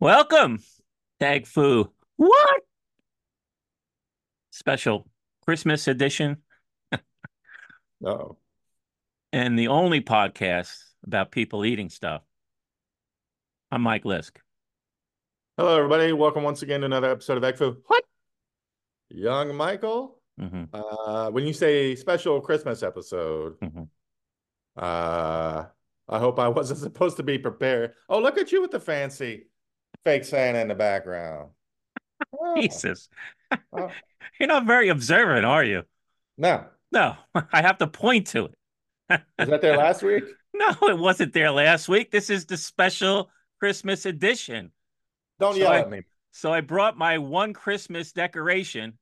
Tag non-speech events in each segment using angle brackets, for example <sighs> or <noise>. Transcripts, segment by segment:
Welcome, Tag Fu. What? Special Christmas edition <laughs> Oh, and the only podcast about people eating stuff. I'm Mike Lisk. hello everybody. Welcome once again to another episode of Ekfu. What? Young Michael. hmm Uh, when you say special Christmas episode, Mhm. uh, I hope I wasn't <laughs> supposed to be prepared. Oh, look at you with the fancy fake Santa in the background. <laughs> Oh, Jesus. oh, <laughs> You're not very observant, are you? no, No, <laughs> I have to point to it. was that there last week? No, it wasn't there last week. This is the special Christmas edition. Don't So yell I- at me. So I brought my one Christmas decoration.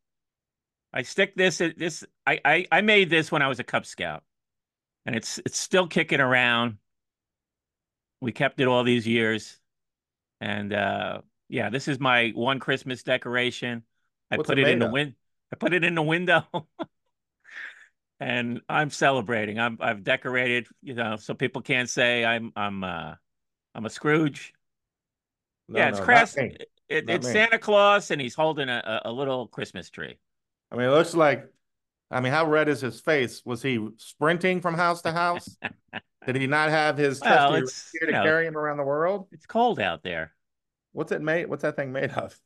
I stick this this I, I I made this when I was a Cub Scout. And it's it's still kicking around. We kept it all these years. And uh yeah, this is my one Christmas decoration. I What's put it it in the of? win I put it in the window. <laughs> and I'm celebrating. I'm I've decorated, you know, so people can't say I'm I'm uh I'm a Scrooge. No, yeah, it's no, crass. It, it's me. Santa Claus, and he's holding a, a little Christmas tree. I mean, it looks like. I mean, how red is his face? Was he sprinting from house to house? <laughs> Did he not have his Well, trusty here you to know, carry him around the world? it's cold out there. What's it made? What's that thing made of?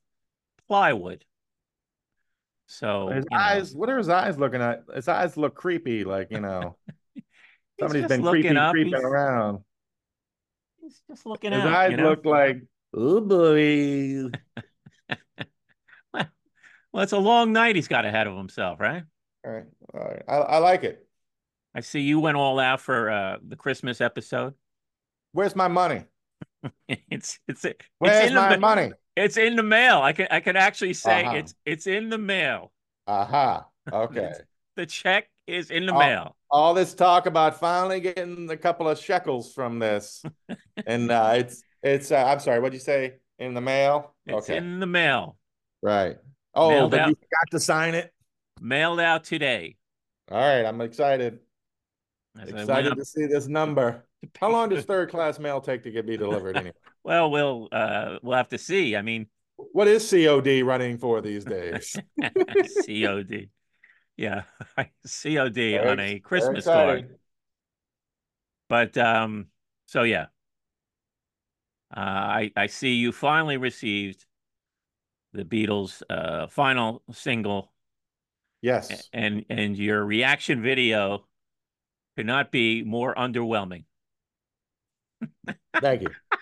Plywood. So His you know, eyes. What are his eyes looking at? His eyes look creepy. Like you know, <laughs> somebody's been creepy up. creeping He's, around. he's just looking at His out. eyes you know? look like oh boy. <laughs> Well, it's a long night he's got ahead of himself, right? All right, all right. I, I like it. I see you went all out for uh, the Christmas episode. Where's my money? <laughs> it's it's it's Where's in the my ma- money? it's in the mail. I can I can actually say Uh-huh. it's it's in the mail. Aha. <laughs> Okay. The check is in the Oh. mail. All this talk about finally getting a couple of shekels from this, <laughs> and uh, it's it's. Uh, I'm sorry. What'd you say? In the mail? It's okay. in the mail. Right. Oh, Mailed but out. you forgot to sign it. Mailed out today. All right, I'm excited. As Excited to see this number. <laughs> How long does third class mail take to get be delivered anyway? <laughs> Well, we'll uh we'll have to see. I mean, What is COD running for these days? <laughs> COD. Yeah, COD Very on a Christmas card. But um so yeah. Uh I I see you finally received the Beatles uh final single Yes. and and your reaction video could not be more underwhelming. Thank you. <laughs>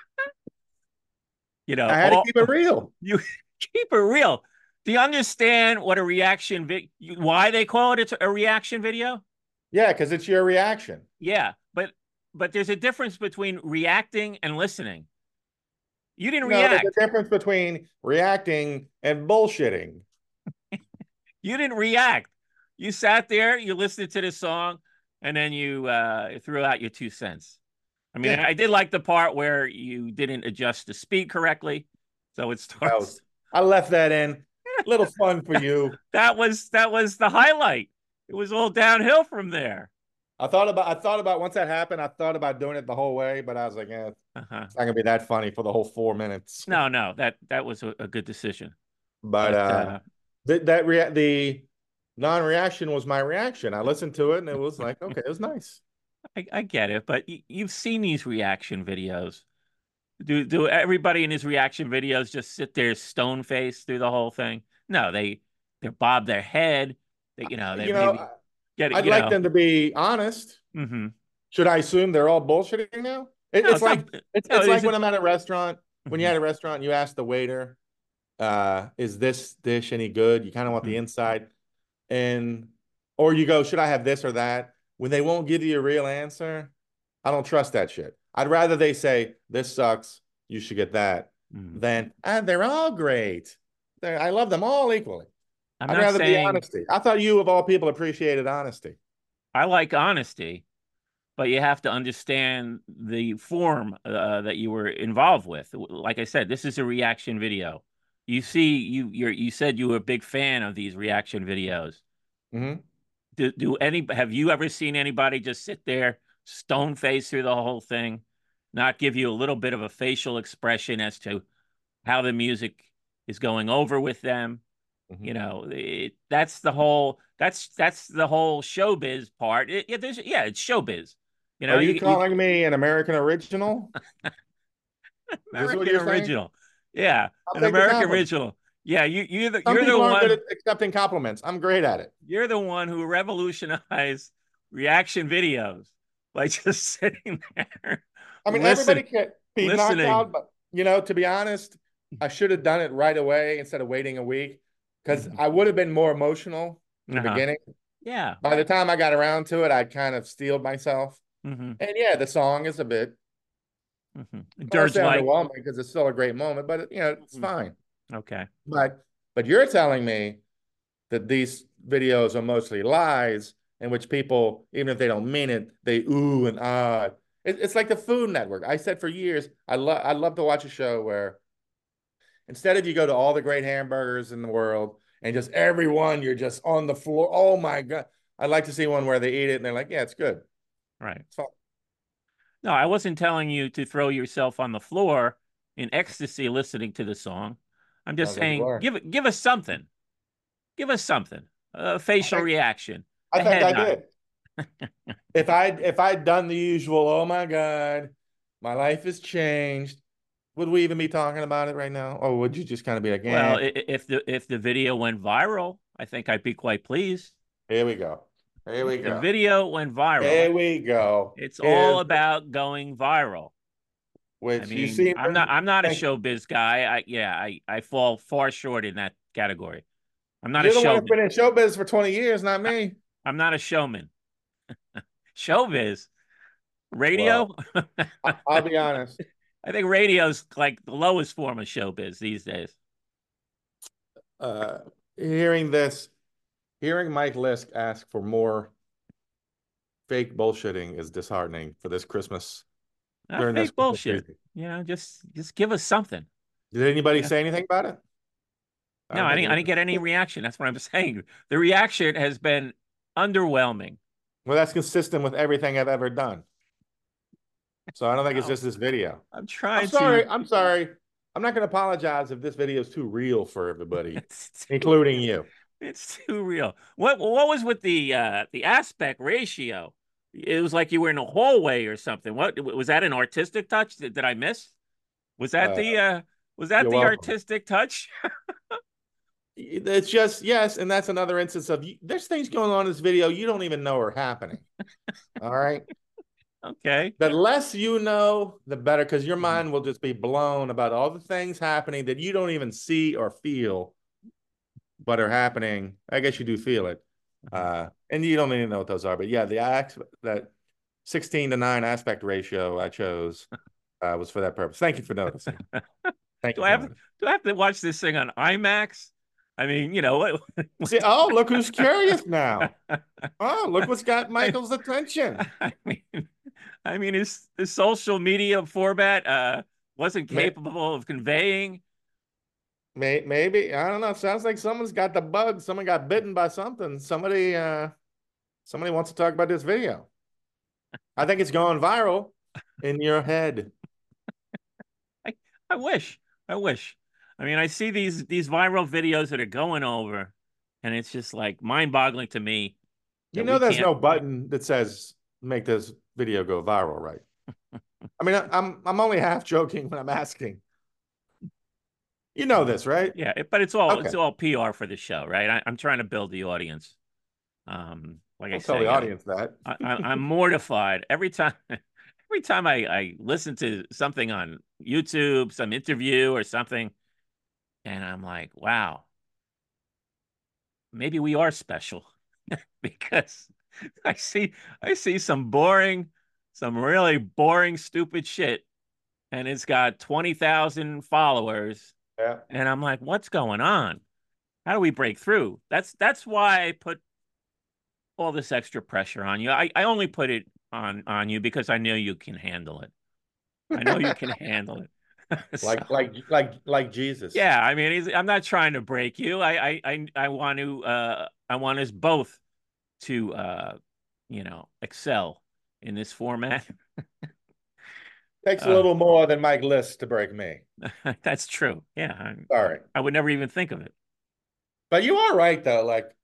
You know, I had all- to keep it real. <laughs> you keep it real. Do you understand what a reaction vid why they call it a reaction video? Yeah, because it's your reaction. Yeah, but but there's a difference between reacting and listening. You didn't No, there's a difference between reacting and bullshitting. You didn't react. You sat there, you listened to the song, and then you uh, threw out your two cents. I mean, Yeah. I did like the part where you didn't adjust the speed correctly, so it starts. I left that in. A little fun for you. <laughs> That was that was the highlight. It was all downhill from there. I thought about I thought about once that happened, I thought about doing it the whole way, but I was like, eh, Uh-huh. it's not gonna be that funny for the whole four minutes. No, no, that that was a, a good decision. But, But, uh, uh, th- that rea- the non-reaction was my reaction. I listened to it and it was like, okay, it was nice. I, I get it, but y- you've seen these reaction videos. Do do everybody in his reaction videos just sit there stone faced through the whole thing? No, they they bob their head. They you know they you know, get it. I'd like know. them to be honest. hmm Should I assume they're all bullshitting now? It- No, it's like not- it's, no, it's like it's- when I'm at a restaurant. When you're Mhm. at a restaurant, you ask the waiter, uh, "Is this dish any good?" You kind of want the Mhm. inside, and or you go, "Should I have this or that?" When they won't give you a real answer, I don't trust that shit. I'd rather they say, "This sucks. You should get that," Mhm. than "Ah, they're all great. They're, I love them all equally." I'm I'd not rather be saying honesty. I thought you of all people appreciated honesty. I like honesty, but you have to understand the form uh, that you were involved with. Like I said, this is a reaction video. You see, you you're, you said you were a big fan of these reaction videos. Mhm. Do do any have you ever seen anybody just sit there stone face through the whole thing, not give you a little bit of a facial expression as to how the music is going over with them. Mhm. You know, it, that's the whole that's that's the whole showbiz part. It, yeah, there's yeah, it's showbiz. You know, Are you, calling me an American original? <laughs> American you're saying? Yeah, I'll an American original. Yeah, you you're the Some you're the one at accepting compliments. I'm great at it. you're the one who revolutionized reaction videos by <laughs> just sitting there. I mean, Listen- everybody can be knocked out, but you know, to be honest, I should have done it right away instead of waiting a week because Mhm. I would have been more emotional in the Uh-huh. beginning. Yeah. By the time I got around to it, I kind of steeled myself. hmm And yeah, the song is a bit hmm don't Dirge like underwhelming because it's still a great moment, but you know, it's Mhm. fine. okay. But but you're telling me that these videos are mostly lies in which people, even if they don't mean it, they ooh and ah. It, it's like the Food Network. I said for years, I love I love to watch a show where instead of you go to all the great hamburgers in the world and just everyone you're just on the floor. Oh my God. I'd like to see one where they eat it and they're like, yeah, it's good. Right. It's fine. No, I wasn't telling you to throw yourself on the floor in ecstasy listening to the song. I'm just Sounds saying, give it, give us something. Give us something. A facial think- reaction. I think I nod. did. if <laughs> I if I'd done the usual, oh my God, my life has changed, would we even be talking about it right now? Or would you just kind of be like, Well, eh, i- i- if the if the video went viral, I think I'd be quite pleased. here we go. Here we If the video went viral. There we go. It's all about going viral. which I you mean, see. I'm not I'm not a showbiz guy. I yeah, I, I fall far short in that category. I'm not You're a the one showman. that's been in showbiz for 20 years, not me. I'm not a showman. <laughs> Showbiz. Radio? I- I'll be <laughs> honest. I think radio's like the lowest form of showbiz these days. Uh, hearing this, hearing Mike Lisk ask for more fake bullshitting is disheartening for this Christmas. This fake Christmas bullshit. season. You know, just just give us something. Did anybody Yeah. say anything about it? No, I didn't I didn't get any reaction. That's what I'm saying. The reaction has been underwhelming. Well, that's consistent with everything I've ever done. So I don't think it's just this video. I'm trying I'm sorry. to I'm sorry. I'm not going to apologize if this video is too real for everybody, <laughs> including you. It's too real. What what was with the uh the aspect ratio? It was like you were in a hallway or something. What was that an artistic touch? Did, did I miss? Was that Uh, the uh was that the welcome. artistic touch? <laughs> It's just yes, and that's another instance of there's things going on in this video you don't even know are happening. All right. okay. The less you know, the better, because Mm-hmm. your mind will just be blown about all the things happening that you don't even see or feel, but are happening. I guess you do feel it, Mm-hmm. uh, and you don't even know what those are. But yeah, the act that sixteen to nine aspect ratio I chose <laughs> uh, was for that purpose. Thank you for noticing. <laughs> Thank Do you. I have noticing. do I have to watch this thing on IMAX? I mean, you know, what <laughs> See, oh, look who's curious now. Oh, look what's got Michael's attention. I mean, I mean, his his social media format uh wasn't capable of conveying. May, maybe I don't know. Sounds like someone's got the bug. Someone got bitten by something. Somebody, uh, somebody wants to talk about this video. I think it's going viral in your head. <laughs> I I wish, I wish. I mean, I see these these viral videos that are going over, and it's just like mind-boggling to me. You know, there's can't- no button that says make this video go viral, right? <laughs> I mean, I- I'm I'm only half joking when I'm asking. You know this, right? Yeah, but it's all it's all PR for the show, right? I, I'm trying to build the audience. Um, like I I'll tell say, the I- audience that. I, <laughs> I, I'm mortified every time. <laughs> Every time I, I listen to something on YouTube, some interview or something, and I'm like, wow, maybe we are special <laughs> because I see I see some boring, some really boring, stupid shit, and it's got twenty thousand followers, Yeah. and I'm like, what's going on? How do we break through? That's that's why I put all this extra pressure on you. I, I only put it on on you because I know you can handle it. I know you can handle it. <laughs> So, Like like like like Jesus. yeah, I mean, he's, I'm not trying to break you. I I I, I want to uh I want us both to uh you know excel in this format. <laughs> Takes a Uh. little more than Mike Lisk to break me. <laughs> That's true. Yeah. I, Sorry. I would never even think of it. But you are right though. Like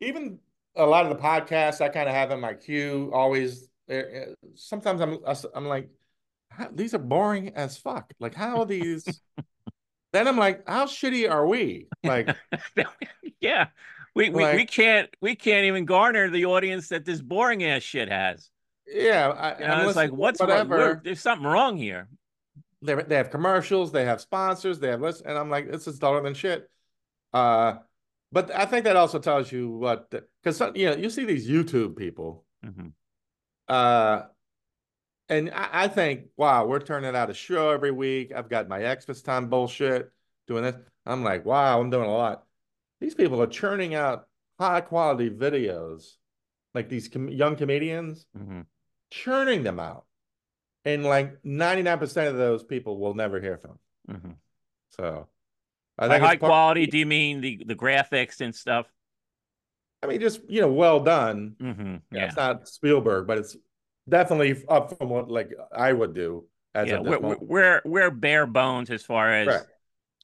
even a lot of the podcasts I kind of have in my queue. Always, eh, eh, sometimes I'm I'm like, these are boring as fuck. Like how are these? <laughs> then I'm like, how shitty are we? Like <laughs> yeah. We, we, we can't we can't even garner the audience that this boring ass shit has. Yeah, I, You know, I'm it's like what's wrong? whatever. There's something wrong here. they they have commercials, they have sponsors, they have lists, and I'm like, this is duller than shit. Uh, but I think that also tells you what because you know you see these YouTube people, Mhm. uh, and I, I think, wow, we're turning out a show every week. I've got my Xmas time bullshit doing this. I'm like, wow, I'm doing a lot. These people are churning out high quality videos, like these com- young comedians, Mhm. Churning them out, and like 99% of those people will never hear from. Mhm. So I By think high part- quality, do you mean the the graphics and stuff? I mean, just you know, well done. hmm Yeah. It's not Spielberg, but it's definitely up from what like I would do as Yeah. We're, we're we're bare bones as far as Correct.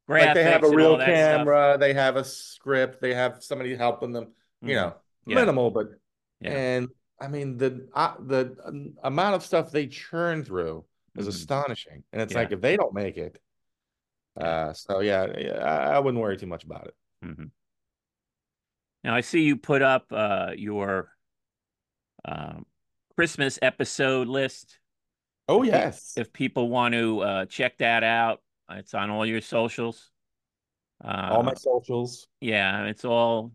graphics Like they have a real that stuff. camera, they have a script, they have somebody helping them. You Mhm. know, Yeah. minimal, but Yeah. and I mean the uh, the um, amount of stuff they churn through is Mhm. astonishing, and it's Yeah. like if they don't make it, uh, so yeah, yeah, I, I wouldn't worry too much about it. Mhm. Now I see you put up uh, your um, Christmas episode list. Oh If pe- yes, If people want to uh, check that out, it's on all your socials. all my Uh, socials. yeah, it's all.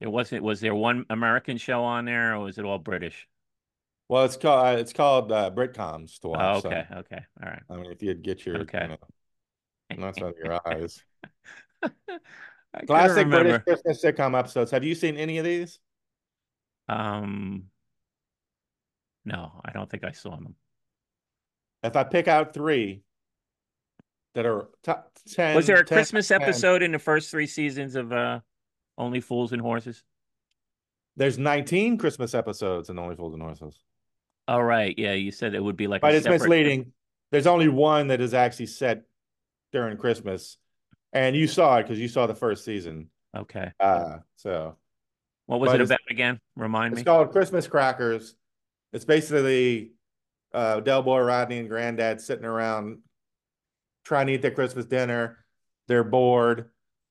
There wasn't. Was there one American show on there, or was it all British? Well, it's called it's called uh, Britcoms to watch. Oh, so, okay, okay, all right. I mean, if you'd get your Okay. you know, nuts out of your eyes. <laughs> Classic British. Christmas sitcom episodes. Have you seen any of these? Um, no, I don't think I saw them. If I pick out three that are top 10. Was there a 10 Christmas 10, episode in the first three seasons of uh, Only Fools and Horses? There's 19 Christmas episodes in Only Fools and Horses. All right, yeah, you said it would be like But it's separate. misleading. There's only one that is actually set during Christmas. And you saw it because you saw the first season. Okay, Uh, so what was but it about again? Remind it's me. It's called Christmas Crackers. It's basically uh, Del Boy, Rodney, and Granddad sitting around trying to eat their Christmas dinner. They're bored.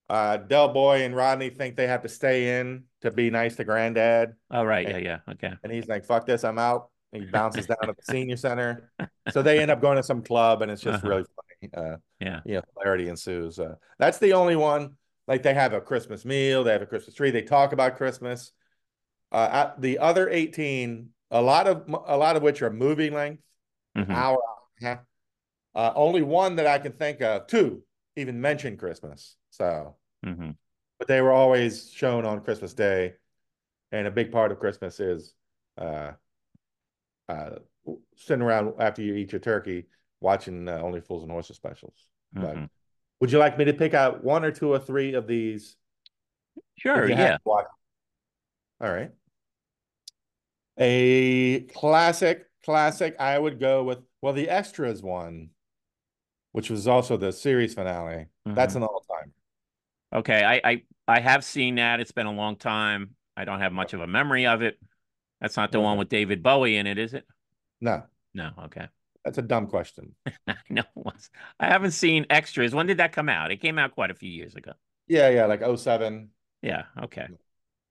Uh, Del Boy and Rodney think they have to stay in to be nice to Granddad, Oh All right, yeah, yeah, okay. and he's like, "Fuck this, I'm out." And he <laughs> bounces down to the senior center. So they end up going to some club, and it's just Uh-huh. really funny. Uh, Yeah. you know, hilarity ensues. Uh, that's the only one. Like they have a Christmas meal, they have a Christmas tree, they talk about Christmas. Uh, at the other 18, a lot of a lot of which are movie length, Mhm. hour, hour and. Uh, only one that I can think of, two even mention Christmas. So, Mhm. but they were always shown on Christmas Day, and a big part of Christmas is uh, uh, sitting around after you eat your turkey, watching uh, Only Fools and Horses specials. But Mhm. would you like me to pick out one or two or three of these? Sure, yeah. All right. A classic, classic. I would go with well, the extras one, which was also the series finale. That's Mhm. an all time. Okay, I, I I have seen that. It's been a long time. I don't have much of a memory of it. That's not the one with David Bowie in it, is it? No, No, okay. that's a dumb question. <laughs> It was- I haven't seen extras. When did that come out? It came out quite a few years ago. Yeah, yeah, like 07. Yeah, okay.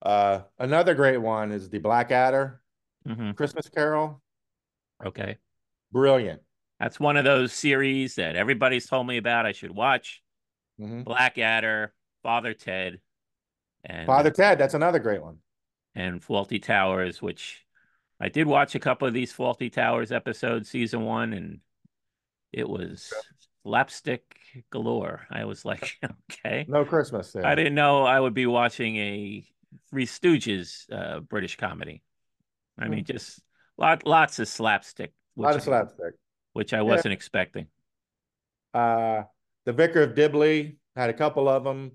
Uh, another great one is the Blackadder hmm Christmas Carol. Okay. Brilliant. That's one of those series that everybody's told me about I should watch. Mhm. Blackadder, Father Ted, and Father Ted, that's another great one. and Fawlty Towers, which I did watch a couple of these Fawlty Towers episodes, season one, and it was slapstick galore. I was like, <laughs> okay. No Christmas there. I didn't know I would be watching a Three Stooges uh, British comedy. I mean, just lot lots of slapstick, A lot of slapstick. Which I wasn't expecting. Uh, the Vicar of Dibley had a couple of them.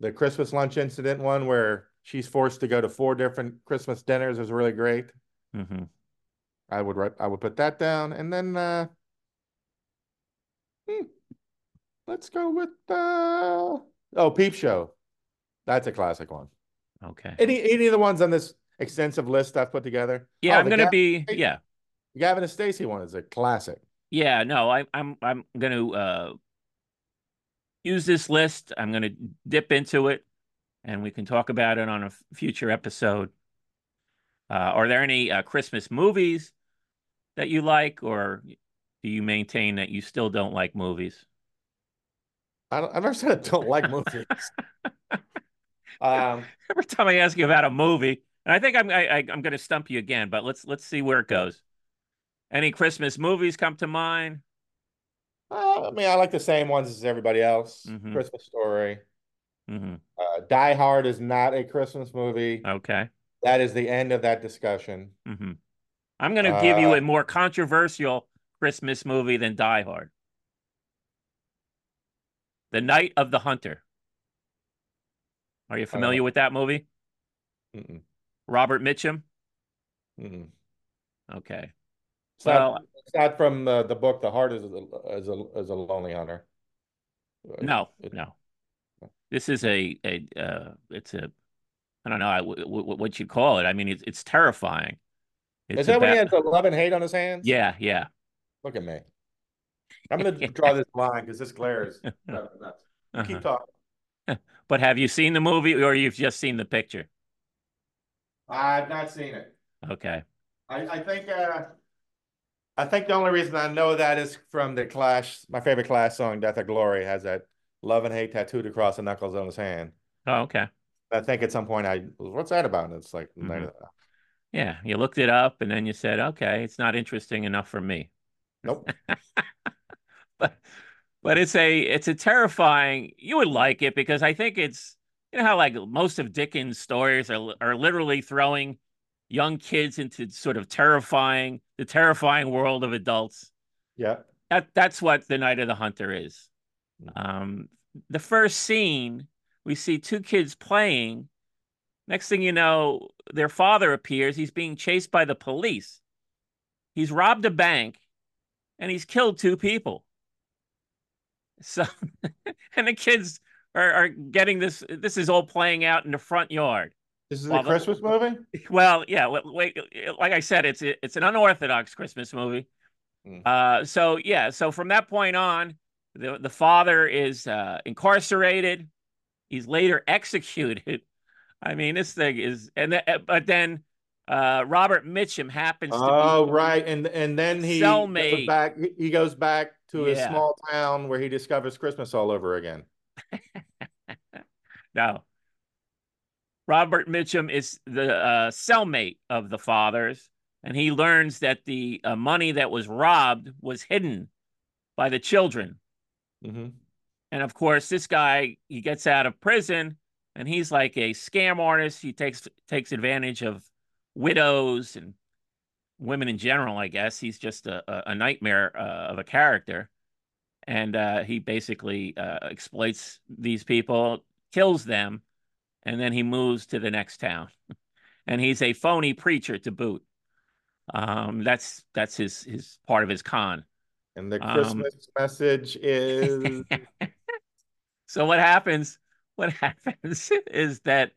The Christmas lunch incident one where she's forced to go to four different Christmas dinners is really great. hmm I would write, I would put that down. And then uh, let's go with uh oh Peep Show. That's a classic one. Okay. Any any of the ones on this extensive list I've put together? Yeah, Oh, I'm gonna Gav- be yeah. Gavin and Stacey one is a classic. Yeah, no, I, I'm I'm gonna uh, use this list. I'm gonna dip into it, and we can talk about it on a future episode. Uh, are there any uh, Christmas movies that you like, or do you maintain that you still don't like movies? I don't, I've never said I don't like movies. <laughs> um, Every time I ask you about a movie, and I think I'm I, I, I'm gonna stump you again, but let's let's see where it goes. Any Christmas movies come to mind? uh, I mean, I like the same ones as everybody else. Mhm. Christmas Story. hmm Uh, Die Hard is not a Christmas movie. Okay. That is the end of that discussion. hmm I'm going to give you Uh, a more controversial Christmas movie than Die Hard. The Night of the Hunter. Are you familiar with that movie? Mm-mm, Robert Mitchum? mm-mm. Okay. It's, Well- not, it's not from uh, the book. The Heart is a, is a is a lonely hunter. No, it- no. This is a a uh, it's a I don't know I- w- w- what you call it. I mean, it's it's terrifying. It's Is that when he has the love and hate on his hands? Yeah, yeah. Look at me. I'm going <laughs> to draw this line because this glare is <laughs> nuts. Uh-huh. Keep talking. <laughs> But have you seen the movie or you've just seen the picture? I've not seen it. Okay. I, I think uh, I think the only reason I know that is from the Clash. My favorite Clash song, "Death or Glory," has that love and hate tattooed across the knuckles on his hand. Oh, okay. I think at some point I, was what's that about? And it's like, Mhm. Yeah, you looked it up and then you said, okay, it's not interesting enough for me. nope. <laughs> But but it's a it's a terrifying. You would like it because I think it's you know how like most of Dickens' stories are are literally throwing young kids into sort of terrifying the terrifying world of adults. Yeah. That that's what the Night of the Hunter is. Um, the first scene, we see two kids playing. Next thing you know, their father appears. He's being chased by the police. He's robbed a bank, and he's killed two people. <laughs> So, <laughs> and the kids are, are getting this. This is all playing out in the front yard. This is Well, a Christmas movie. <laughs> Well, yeah. Wait, like I said, it's it's an unorthodox Christmas movie. Mm. Uh, so yeah. So from that point on, the the father is uh, incarcerated. He's later <laughs> executed. I mean, this thing is, and th- but then uh, Robert Mitchum happens to Oh, be right. And and then he goes Cellmate. back. He goes back to a Yeah. small town where he discovers Christmas all over again. <laughs> no. Robert Mitchum is the uh, cellmate of the fathers, and he learns that the uh, money that was robbed was hidden by the children. hmm And of course, this guy he gets out of prison, and he's like a scam artist. He takes takes advantage of widows and women in general. I guess he's just a, a- a nightmare uh, of a character, and uh, he basically uh, exploits these people, kills them, and then he moves to the next town. and he's a phony preacher to boot. Um, that's that's his his part of his con. And the Um, Christmas message is <laughs> So what happens? What <laughs> happens is that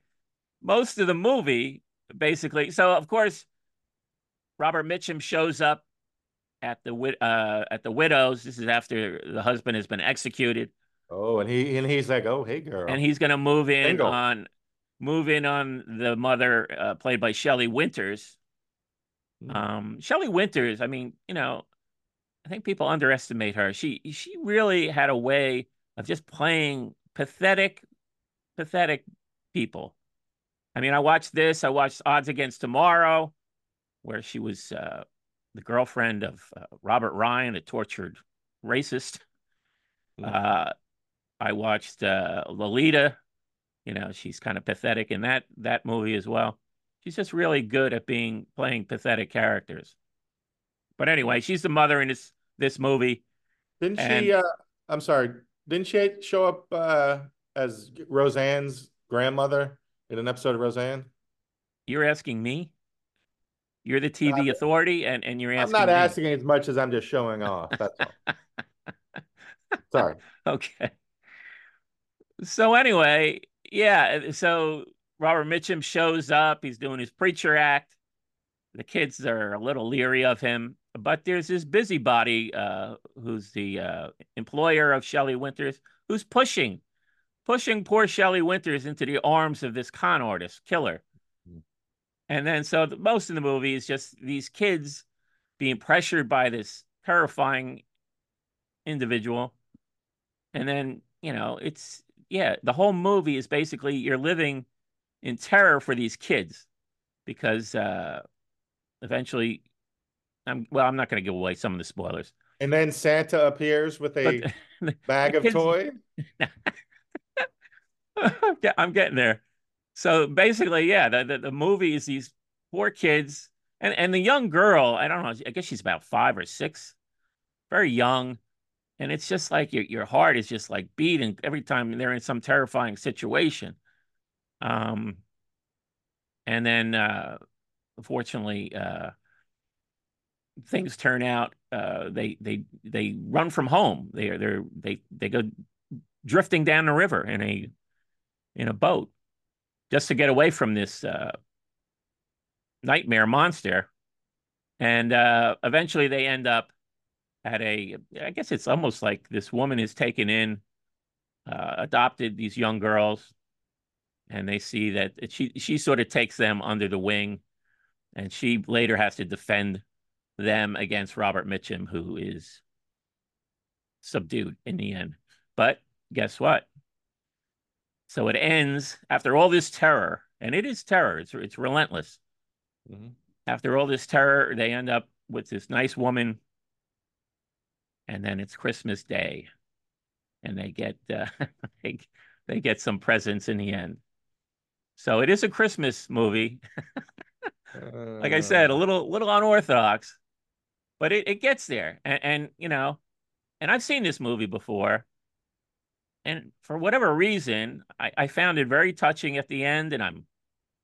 most of the movie, basically. So of course, Robert Mitchum shows up at the uh, at the widows. This is after the husband has been executed, oh, and he and he's like, oh, hey, girl. and he's going to move in Bingo. on move in on the mother, uh, played by Shelley Winters. Mhm. Um, Shelley Winters. I mean, you know, I think people underestimate her. She she really had a way of just playing pathetic, pathetic people. I mean, I watched this. I watched Odds Against Tomorrow, where she was uh, the girlfriend of uh, Robert Ryan, a tortured racist. Mhm. Uh, I watched uh, Lolita. You know, she's kind of pathetic in that that movie as well. She's just really good at being playing pathetic characters. But anyway, she's the mother in this this movie. Didn't and- she? Uh, I'm sorry. Didn't she show up uh, as Roseanne's grandmother in an episode of Roseanne? You're asking me? You're the TV authority, and and you're asking. I'm not me. asking as much as I'm just showing off. That's all. <laughs> Sorry. okay. So anyway, yeah. So Robert Mitchum shows up. He's doing his preacher act. The kids are a little leery of him, but there's this busybody uh, who's the uh, employer of Shelley Winters, who's pushing, pushing poor Shelley Winters into the arms of this con artist killer. Mm-hmm. And then, so the, most of the movie is just these kids being pressured by this terrifying individual. And then, you know, it's, yeah, the whole movie is basically you're living in terror for these kids because uh, eventually, I'm well. I'm not going to give away some of the spoilers. And then Santa appears with a <laughs> the, bag the of kids, toy. <laughs> I'm getting there. So basically, yeah, the, the, the movie is these poor kids and and the young girl. I don't know. I guess she's about five or six, very young, and it's just like your your heart is just like beating every time they're in some terrifying situation. Um, and then uh, Unfortunately, uh, things turn out. Uh, they they they run from home. They are they're they they go drifting down the river in a in a boat just to get away from this uh, nightmare monster. And uh, eventually, they end up at a. I guess it's almost like this woman is taken in, uh, adopted these young girls, and they see that she she sort of takes them under the wing and she later has to defend them against Robert Mitchum, who is subdued in the end. But guess what? So it ends after all this terror, and it is terror. It's it's relentless. Mm-hmm. After all this terror, they end up with this nice woman, and then it's Christmas Day, and they get uh, <laughs> they, they get some presents in the end. So it is a Christmas movie. <laughs> like I said, a uh. little little unorthodox, but it, it gets there. And, and you know, and I've seen this movie before. And for whatever reason, I, I found it very touching at the end, and I'm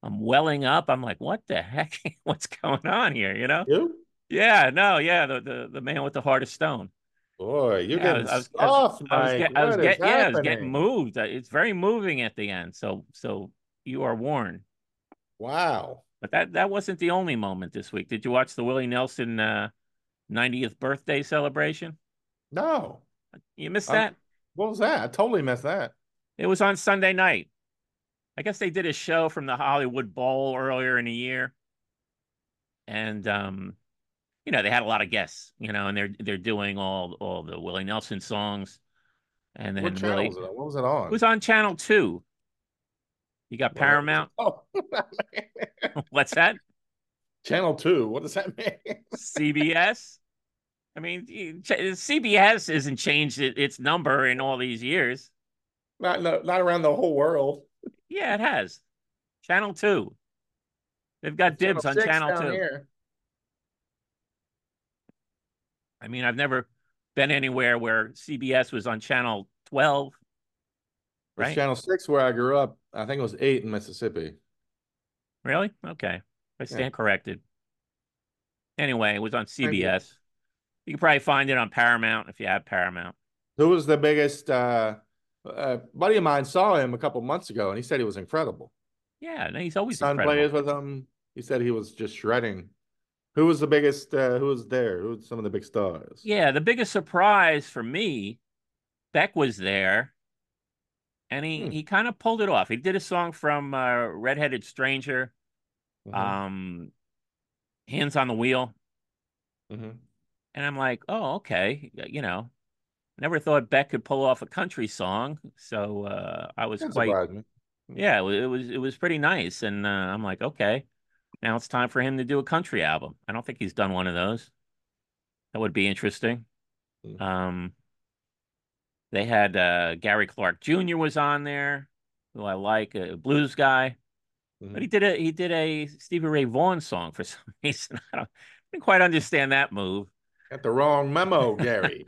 I'm welling up. I'm like, what the heck? <laughs> What's going on here? You know? You? Yeah, no, yeah, the the, the man with the heart of stone. Boy, you're yeah, getting I was, soft, I was, I was, get, yeah, I was getting moved. It's very moving at the end. So so you are warned. Wow. But that that wasn't the only moment this week. Did you watch the Willie Nelson uh, 90th birthday celebration? No. You missed that? what was that? I totally missed that. It was on Sunday night. I guess they did a show from the Hollywood Bowl earlier in the year. And um, you know, they had a lot of guests, you know, and they're they're doing all all the Willie Nelson songs. And then what Willie, was it? What was it on? It was on channel two. You got Paramount. <laughs> Oh, <laughs> <laughs> what's that? Channel two. What does that mean? CBS. I mean, CBS hasn't changed its number in all these years. Not no, not around the whole world. Yeah, it has. Channel two. They've got dibs channel on channel two. Here. I mean, I've never been anywhere where CBS was on channel twelve. Right. Channel six where I grew up. I think it was eight in Mississippi. Really? Okay. I stand yeah. corrected. Anyway, it was on CBS. You. you can probably find it on Paramount if you have Paramount. Who was the biggest? Uh, uh, buddy of mine saw him a couple months ago, and he said he was incredible. Yeah, no, he's always son incredible. plays with him. He said he was just shredding. Who was the biggest? Uh, who was there? Who was some of the big stars? Yeah, the biggest surprise for me, Beck was there and he hmm. he kind of pulled it off. He did a song from uh, Redheaded Stranger, mm-hmm. um, Hands on the Wheel, mm-hmm. and I'm like, oh, okay, you know, never thought Beck could pull off a country song, so uh, I was quite, hmm. yeah, it was it was pretty nice, and uh, I'm like, okay, now it's time for him to do a country album. I don't think he's done one of those. That would be interesting. Mm-hmm. Um, they had uh, Gary Clark Jr. was on there, who I like, a blues guy. Mm-hmm. But he did a he did a Stevie Ray Vaughan song for <laughs> some reason. I, don't, I didn't quite understand that move. Got the wrong memo, <laughs> Gary.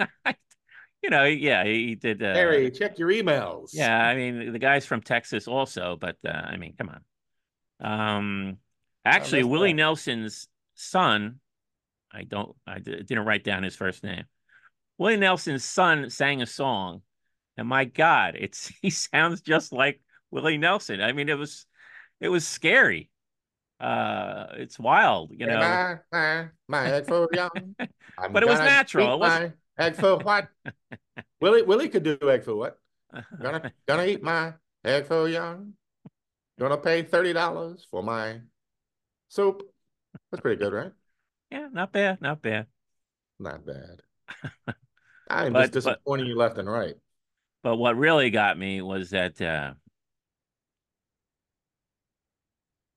you know, yeah, he did. Uh, Gary, check your emails. Yeah, I mean, the guy's from Texas also, but uh, I mean, come on. Um, actually, Willie that. Nelson's son, I don't, I didn't write down his first name. Willie Nelson's son sang a song, and my God, it's <laughs> he sounds just like Willie Nelson. I mean, it was it was scary. Uh, it's wild, you know. My, my, my egg foo young. But it was natural. It wasn't- egg for what? <laughs> Willie Willie could do egg for what? <laughs> Gonna gonna eat my egg foo young. Gonna pay thirty dollars for my soup. That's pretty good, right? yeah, not bad, not bad. Not bad. <laughs> I'm But- just but- disappointing you left and right. But what really got me was that uh,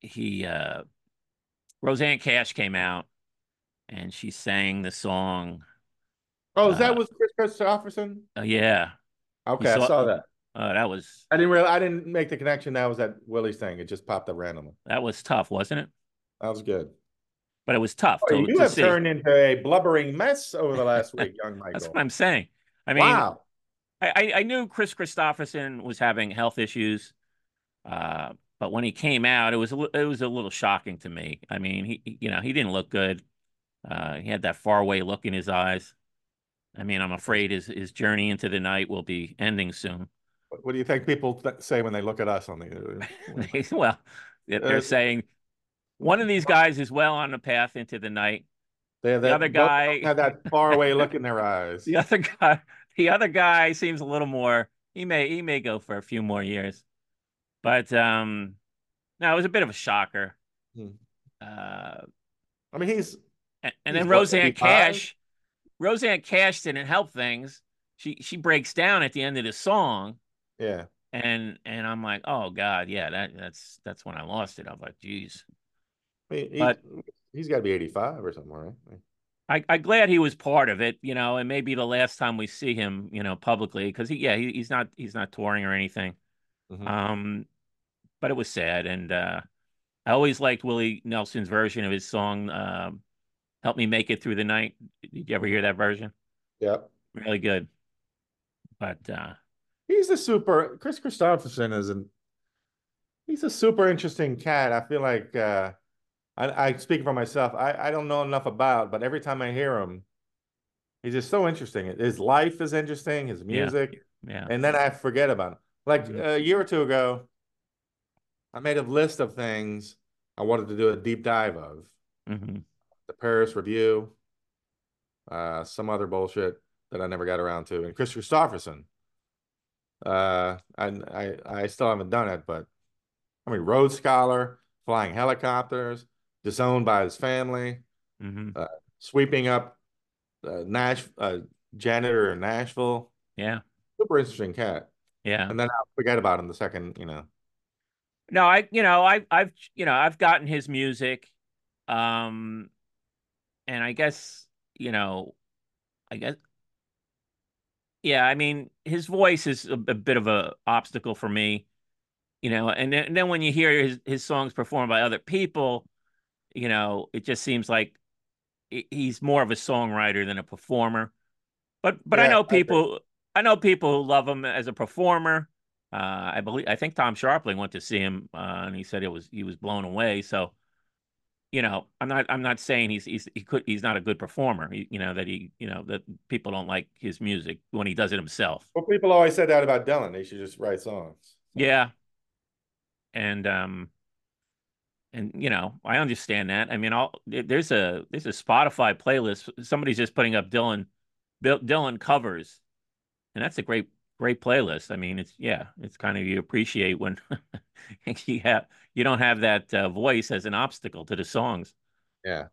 he uh, Rosanne Cash came out and she sang the song. Oh, is that Uh, with Kris Kristofferson? Uh, yeah, Okay, I saw- saw that. uh, that was I didn't really. I didn't make the connection that was that Willie's thing. It just popped up randomly. that was tough, wasn't it? That was good. But it was tough Oh, to, you to have see. turned into a blubbering mess over the last week, young <laughs> Michael. That's what I'm saying. I mean, wow. I, I knew Kris Kristofferson was having health issues, uh, but when he came out, it was a, it was a little shocking to me. I mean, he you know he didn't look good. Uh, he had that faraway look in his eyes. I mean, I'm afraid his his journey into the night will be ending soon. What do you think people th- say when they look at us on the? <laughs> well, they're they're Uh, saying one of these guys is well on the path into the night. They, The other guy- have that faraway look in their eyes. <laughs> The other guy, the other guy seems a little more. He may he may go for a few more years, but um, no, it was a bit of a shocker. Hmm. Uh, I mean, he's and, and He's then Rosanne Cash, Rosanne Cash didn't help things. She she breaks down at the end of the song, yeah. and and I'm like, oh God, yeah, that that's that's when I lost it. I'm like, geez. He, But- he's got to be eighty-five or something, right? I, I'm glad he was part of it, you know, and maybe the last time we see him, you know, publicly, because he, yeah, he, he's not, he's not touring or anything. Mhm. Um, but it was sad, and uh, I always liked Willie Nelson's version of his song, um, "Help Me Make It Through the Night." Did you ever hear that version? Yep. Really good. But uh, He's a super. Kris Kristofferson is an. He's a super interesting cat. I feel like uh, I, I speak for myself. I, I don't know enough about, but every time I hear him, he's just so interesting. His life is interesting. His music, yeah, and then I forget about him. Like a year or two ago, I made a list of things I wanted to do a deep dive of. hmm The Paris Review, uh, some other bullshit that I never got around to, and Kris Kristofferson. Uh, I I I still haven't done it, but I mean, Rhodes Scholar, flying helicopters, disowned by his family, hmm sweeping up uh, Nash uh, janitor in Nashville. yeah, Super interesting cat, yeah. and then I'll forget about him the second, you know. No, I, you know, I, I've, you know, I've gotten his music, um, and I guess, you know, I guess, yeah, I mean, his voice is a, a bit of a obstacle for me, you know, and then, and then when you hear his his songs performed by other people, you know, it just seems like he's more of a songwriter than a performer. But but I Yeah, know I agree. people, I know people who love him as a performer. Uh, I believe I think Tom Scharpling went to see him, uh, and he said it was he was blown away. So, you know, I'm not I'm not saying he's he's he could he's not a good performer. He, you know that he you know that people don't like his music when he does it himself. Well, people always said that about Dylan. They should just write songs. Yeah, and um, and you know I understand that. I mean, all there's a there's a Spotify playlist. Somebody's just putting up Dylan Dylan covers, and that's a great great playlist. I mean, it's yeah, it's kind of you appreciate when <laughs> you have you don't have that uh, voice as an obstacle to the songs. Yeah,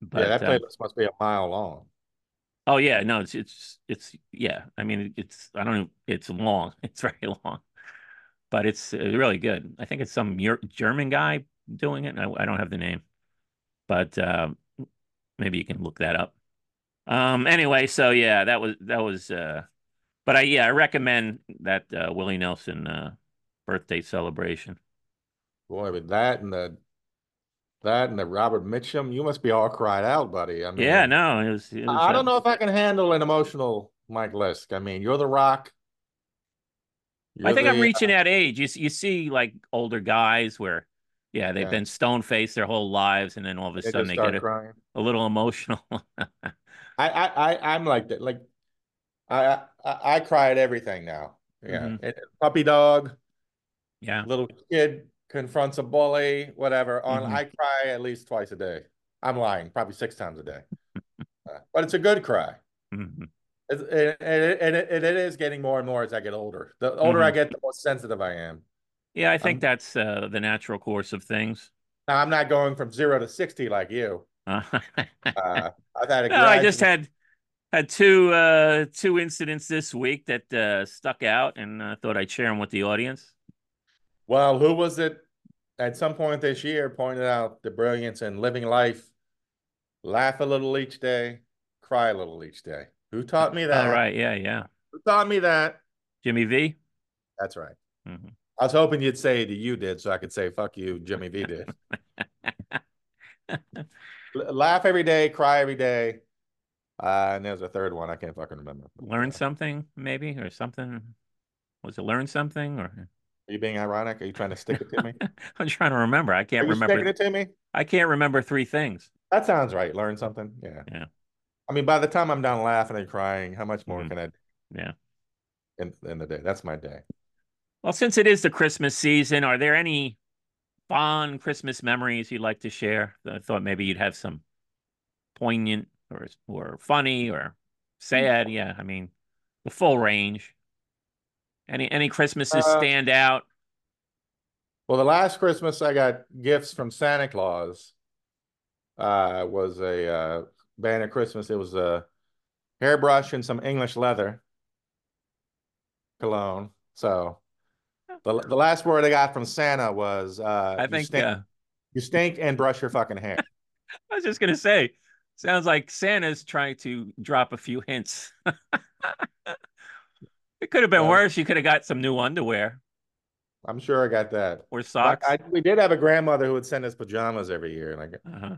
But yeah, that uh, playlist must be a mile long. oh yeah, no, it's it's it's yeah. I mean, it's I don't know, it's long. <laughs> It's very long, but it's uh, really good. I think it's some German guy doing it. I, I don't have the name, but um, maybe you can look that up. Um. Anyway, so yeah, that was that was. Uh, but I yeah, I recommend that uh, Willie Nelson uh, birthday celebration. Boy, with that and the that and the Robert Mitchum, you must be all cried out, buddy. I mean, Yeah, no, it was. It was I uh, don't know if I can handle an emotional Mike Lisk. I mean, you're the Rock. I You're think I'm the- reaching that age. You you see like older guys where, yeah, they've Yeah. been stone faced their whole lives, and then all of a They sudden they get a, a little emotional. <laughs> I, I, I, I'm like that. Like I I, I cry at everything now. Yeah, Mhm. It- puppy dog, Yeah. little kid confronts a bully, whatever. On Mhm. I cry at least twice a day. I'm lying, probably six times a day. Uh, but it's a good cry. Mhm. And, and, and it, it is getting more and more as I get older. The older I Mhm. get, the more sensitive I am. Yeah, I think Um, that's uh, the natural course of things. Now I'm not going from zero to sixty like you. <laughs> Uh, Uh, I've had a no, I just had had two uh, two incidents this week that uh, stuck out, and I thought I'd share them with the audience. Well, who was it at some point this year pointed out the brilliance in living life, laugh a little each day, cry a little each day? Who taught me that? All right, yeah, yeah. Who taught me that? Jimmy V. That's right. Mhm. I was hoping you'd say that you did, so I could say "fuck you," Jimmy V did. <laughs> Laugh every day, cry every day. Uh, and there's a third one I can't fucking remember. Learn something, maybe, or something. Was it learn something, or Are you being ironic? Are you trying to stick it to me? <laughs> I'm trying to remember. I can't you remember. sticking it to me? I can't remember three things. That sounds right. Learn something. Yeah. Yeah. I mean, by the time I'm done laughing and crying, how much more Mhm. can I do Yeah. in, in the day? That's my day. Well, since it is the Christmas season, are there any fond Christmas memories you'd like to share? I thought maybe you'd have some poignant or or funny or sad. Yeah, I mean, the full range. Any any Christmases Uh, stand out? Well, the last Christmas I got gifts from Santa Claus. Uh, was a uh, band of Christmas. It was a hairbrush and some English leather cologne. So the the last word I got from Santa was uh, I you think stink, uh, you stink and brush your fucking hair. <laughs> I was just gonna say, sounds like Santa's trying to drop a few hints. <laughs> it could have been worse. You could have got some new underwear I'm sure I got that. or socks. I, we did have a grandmother who would send us pajamas every year, like Uh-huh.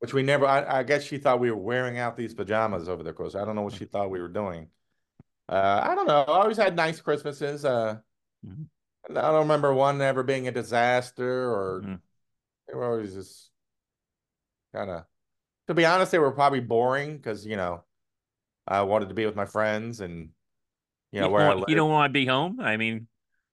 which we never. I, I guess she thought we were wearing out these pajamas over the course. I don't know what she thought we were doing. Uh, I don't know. I always had nice Christmases. Uh, Mhm. I don't remember one ever being a disaster, or Mhm. they were always just kind of. To be honest, they were probably boring because you know I wanted to be with my friends and you know you, where I don't, lived. you don't want to be home. I mean,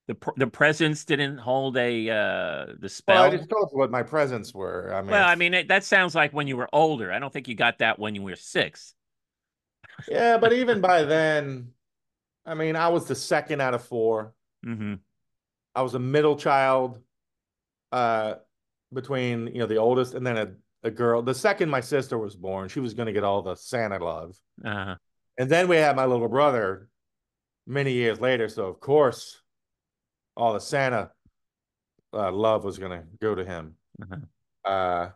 the pr- the presents didn't hold a uh the Well, spell. I just told you what my presents were. I mean, Well, I mean it, that sounds like when you were older. I don't think you got that when you were six. yeah, but even by then, I mean, I was the second out of four. hmm I was a middle child, uh, between you know the oldest and then a, a girl. The second my sister was born, she was going to get all the Santa love, Uh, and then we had my little brother many years later. So of course, all the Santa uh, love was going to go to him. uh-huh. Uh,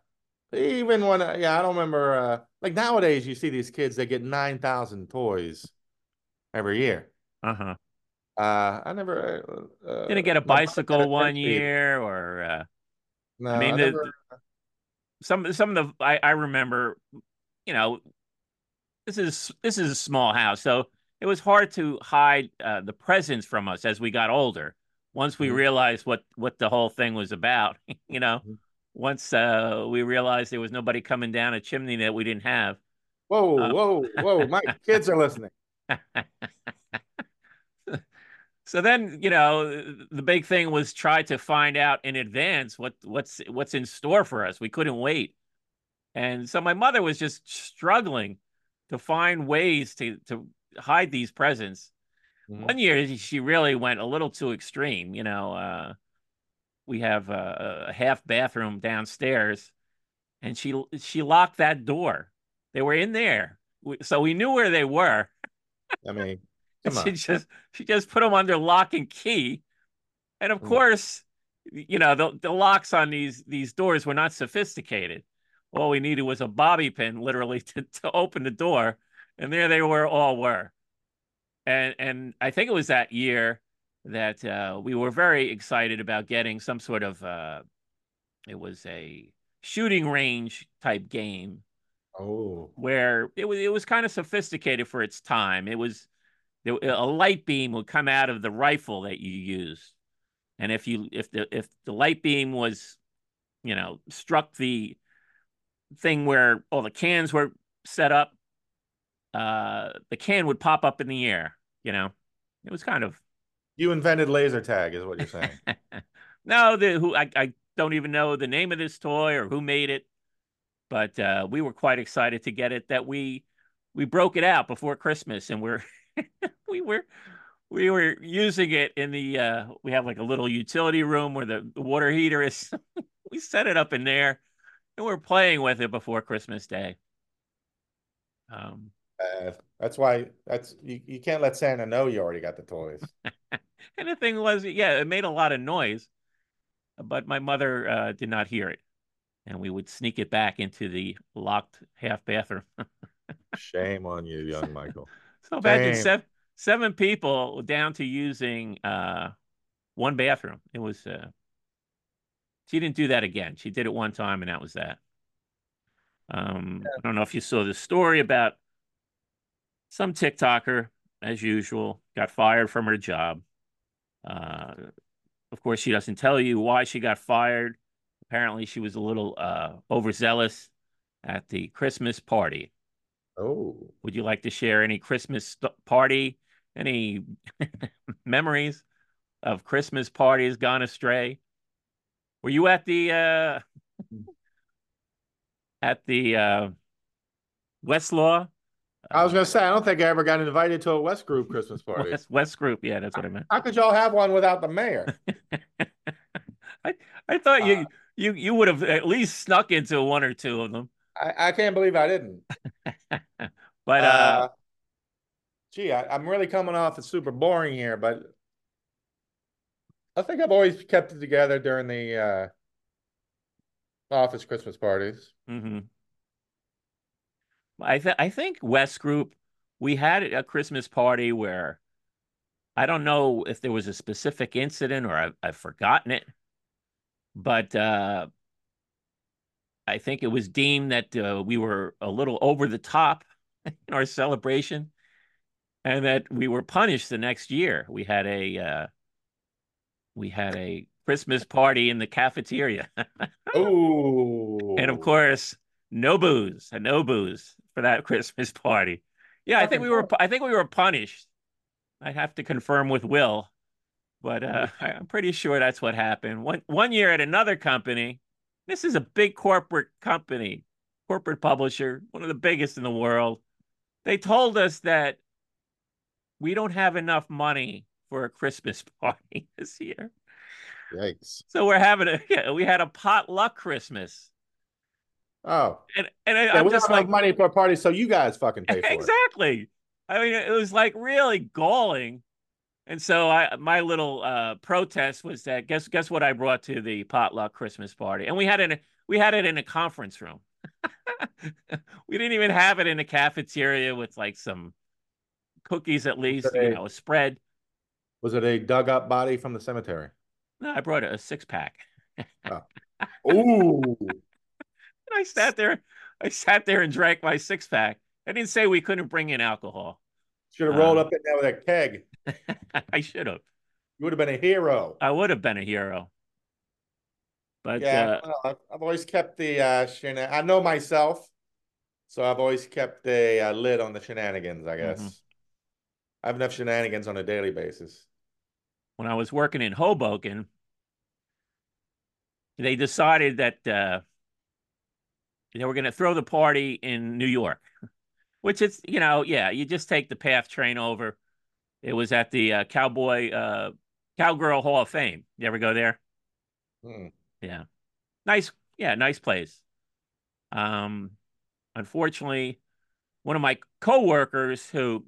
even when uh, yeah, I don't remember. Uh, like nowadays, you see these kids they get nine thousand toys every year. Uh-huh. Uh, I never uh, Didn't get a bicycle one year or uh No, I mean, I the- never- some some of the I, I remember, you know, this is this is a small house, so it was hard to hide uh, the presents from us as we got older. Once we Mhm. realized what what the whole thing was about, <laughs> you know, Mhm. once uh, we realized there was nobody coming down a chimney that we didn't have. Whoa, Uh, whoa, whoa! My <laughs> kids are listening. <laughs> So then, you know, the big thing was try to find out in advance what what's what's in store for us. We couldn't wait. And so my mother was just struggling to find ways to to hide these presents. Mhm. One year she really went a little too extreme, you know, uh we have a, a half bathroom downstairs and she she locked that door. They were in there. So we knew where they were. I mean, come she on. just she just put them under lock and key, and of Mm. course, you know the the locks on these these doors were not sophisticated. All we needed was a bobby pin, literally, <laughs> to to open the door, and there they were, all were. And and I think it was that year that uh, we were very excited about getting some sort of uh, it was a shooting range type game Oh, where it was it was kind of sophisticated for its time. It was a light beam would come out of the rifle that you used, and if you if the if the light beam was, you know, struck the thing where all the cans were set up, uh, the can would pop up in the air. You know, it was kind of. You invented laser tag, is what you're saying. <laughs> no, the who I, I don't even know the name of this toy or who made it, but uh, we were quite excited to get it. That we we broke it out before Christmas, and we're <laughs> we were we were using it in the uh, we have like a little utility room where the, the water heater is. <laughs> we set it up in there, and we're playing with it before Christmas Day. Um, uh, that's why that's you, you can't let Santa know you already got the toys. <laughs> and the thing was, yeah, it made a lot of noise, but my mother uh, did not hear it, and we would sneak it back into the locked half bathroom. Shame on you, young Michael. So imagine seven seven people down to using uh, one bathroom. It was. Uh, she didn't do that again. She did it one time, and that was that. Um. I don't know if you saw the story about some TikToker, as usual, got fired from her job. Uh, of course, she doesn't tell you why she got fired. Apparently, she was a little uh, overzealous at the Christmas party. Oh. Would you like to share any Christmas party, any <laughs> memories of Christmas parties gone astray? Were you at the uh, <laughs> at the uh, Westlaw I was gonna say I don't think I ever got invited to a West Group Christmas <laughs> party. West, West Group, yeah, that's what I meant. How could y'all have one without the mayor? I I thought uh, you you you would have at least snuck into one or two of them. I, I can't believe I didn't. But uh, uh gee, I, am really coming off as super boring here, but I think I've always kept it together during the uh office Christmas parties. Mm-hmm. I th- I think West Group we had a Christmas party where I don't know if there was a specific incident or I've, I've forgotten it, but uh, I think it was deemed that uh, we were a little over the top <laughs> in our celebration, and that we were punished the next year. We had a uh, we had a Christmas party in the cafeteria. oh, <laughs> and of course, no booze, and no booze for that <laughs> Christmas party. Yeah, I think we were. I think we were punished. I'd have to confirm with Will, but uh, I'm pretty sure that's what happened. One one year at another company. This is a big corporate company, corporate publisher, one of the biggest in the world. They told us that we don't have enough money for a Christmas <laughs> party this year. Yikes! So we're having a <laughs> yeah, we had a potluck Christmas. Oh, and and I, yeah, am just like money for a party, so you guys fucking pay <laughs> for exactly. It. Exactly. I mean, it was like really galling, and so I my little uh, protest was that guess guess what I brought to the potluck Christmas party, and we had it we had it in a conference room. <laughs> we didn't even have it in a cafeteria with like some cookies at least, you know, a spread. Was it a dug up body from the cemetery? No, I brought a six pack. oh. <laughs> Ooh. I sat there, I sat there and drank my six pack. I didn't say we couldn't bring in alcohol. Should have rolled um, up in there with a keg. <laughs> I should have. You would have been a hero. I would have been a hero. But yeah, uh, I've always kept the uh, shenan- I know myself, so I've always kept a uh, lid on the shenanigans. I guess mm-hmm. I have enough shenanigans on a daily basis. When I was working in Hoboken, they decided that uh, they were going to throw the party in New York, which is, you know, yeah, you just take the PATH train over. It was at the uh, Cowboy uh, Cowgirl Hall of Fame. You ever go there? Hmm. Yeah, nice. Yeah, nice place. Um, unfortunately, one of my coworkers who,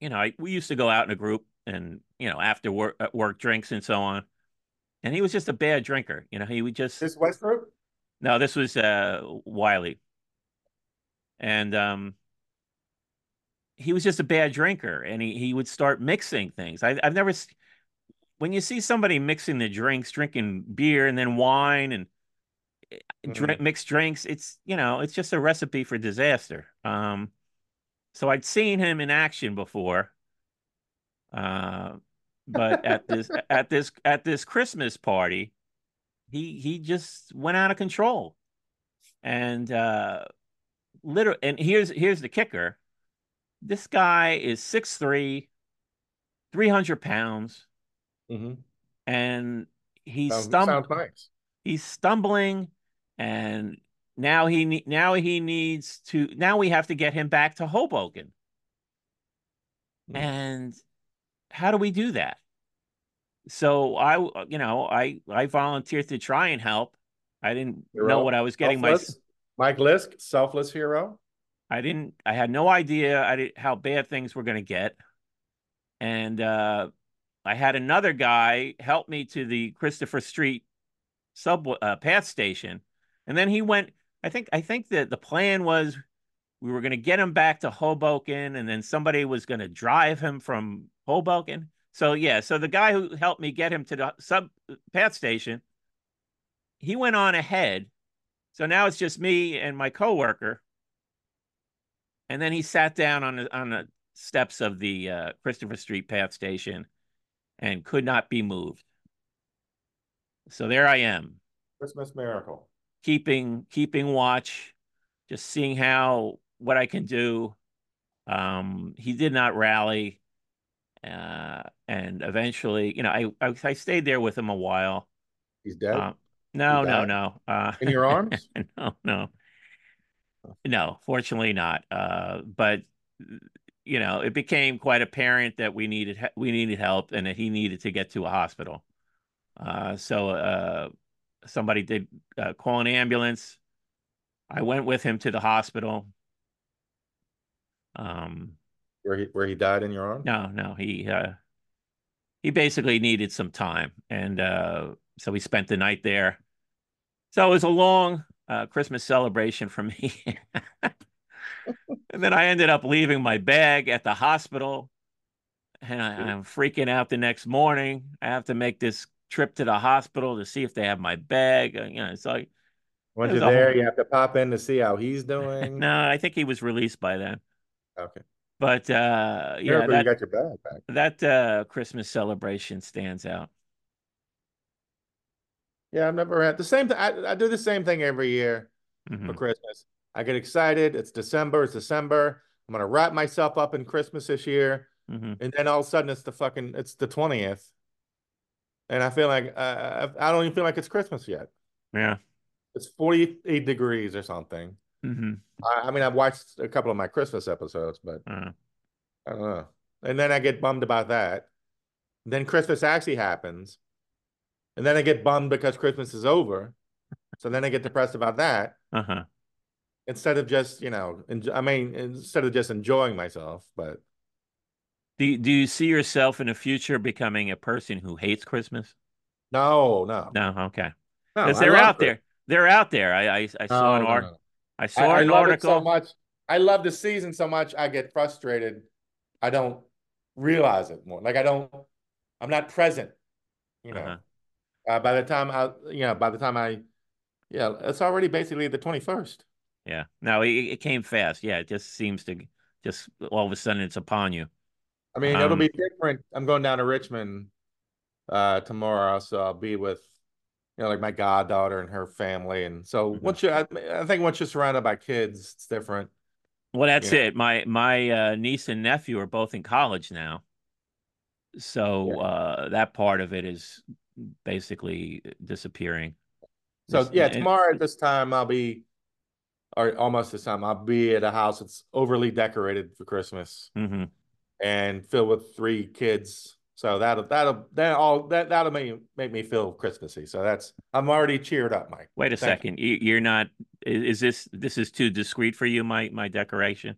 you know, I, we used to go out in a group and you know after work work drinks and so on, and he was just a bad drinker. You know, he would just this West Group. No, this was uh, Wiley, and um, he was just a bad drinker, and he he would start mixing things. I, I've never when you see somebody mixing the drinks, drinking beer and then wine and eh, mm-hmm. drink mixed drinks, it's you know it's just a recipe for disaster. Um, so I'd seen him in action before, uh, but at <laughs> this at this at this Christmas party he he just went out of control and uh literally, and here's here's the kicker. This guy is 6'3", 300 pounds, hmm and he's Sounds, stum- sounds nice. he's stumbling, and now he now he needs to now we have to get him back to Hoboken. Hmm. And how do we do that? So I, you know, I I volunteered to try and help. I didn't know what I was getting my Mike Lisk, selfless hero. I didn't I had no idea I did, how bad things were going to get. And uh I had another guy help me to the Christopher Street subway uh, path station. And then he went I think I think that the plan was we were going to get him back to Hoboken and then somebody was going to drive him from Hoboken. So yeah, so the guy who helped me get him to the sub path station, he went on ahead. So now it's just me and my coworker. And then he sat down on the on the steps of the uh, Christopher Street path station and could not be moved. So there I am, Christmas miracle. keeping keeping watch, just seeing how what I can do. Um, he did not rally, uh, and eventually, you know, I, I I stayed there with him a while. He's dead. Uh, no, He no, died? no. Uh, In your <laughs> arms? no, no, no. Fortunately, not. Uh, but you know, it became quite apparent that we needed we needed help and that he needed to get to a hospital. Uh, so uh, somebody did uh, call an ambulance. I went with him to the hospital. Um, where he where he died in your arms? no, no, he uh, he basically needed some time, and uh, so we spent the night there. So it was a long uh, Christmas celebration for me. <laughs> and then I ended up leaving my bag at the hospital, and I, I'm freaking out the next morning. I have to make this trip to the hospital to see if they have my bag. Uh, You know, it's like Once you're there, whole- you have to pop in to see how he's doing. <laughs> no, I think he was released by then. Okay. But uh, yeah, you that got your bag back. that uh, Christmas celebration stands out. Yeah, I've never had the same thing. I, I do the same thing every year for Mhm. Christmas. I get excited. It's December. It's December. I'm gonna wrap myself up in Christmas this year, Mhm. and then all of a sudden it's the fucking it's the twentieth, and I feel like uh, I don't even feel like it's Christmas yet. Yeah. It's 48 degrees or something. hmm I, I mean, I've watched a couple of my Christmas episodes, but Uh, I don't know. And then I get bummed about that. Then Christmas actually happens. And then I get bummed because Christmas is over. So then I get depressed about that uh-huh. Instead of just, you know, I mean, instead of just enjoying myself. But Do you, do you see yourself in the future becoming a person who hates Christmas? no, no. No, okay. Because I they're out Chris- there. They're out there. I I, I saw No, an no, art. no. I saw I, I an love it so much. I love the season so much. I get frustrated. I don't realize it more. Like I don't, I'm not present, you know. Uh-huh. Uh, by the time I, you know, by the time I, yeah, it's already basically the 21st. Yeah. No, it, it came fast. Yeah, it just seems to just all of a sudden it's upon you. I mean, it'll Um, be different. I'm going down to Richmond uh tomorrow, so I'll be with, you know, like my goddaughter and her family. And so Mhm. once you, I, I think once you're surrounded by kids, it's different. Well, that's it. My my uh, niece and nephew are both in college now, so Yeah. uh, that part of it is basically disappearing. So This- yeah, tomorrow at this time I'll be, or almost this time I'll be at a house that's overly decorated for Christmas Mhm. and filled with three kids. So that'll that'll that all that that'll make make me feel Christmassy. So that's I'm already cheered up, Mike. Wait a Thank second. You, you're not. Is, is this this is too discreet for you? My my decoration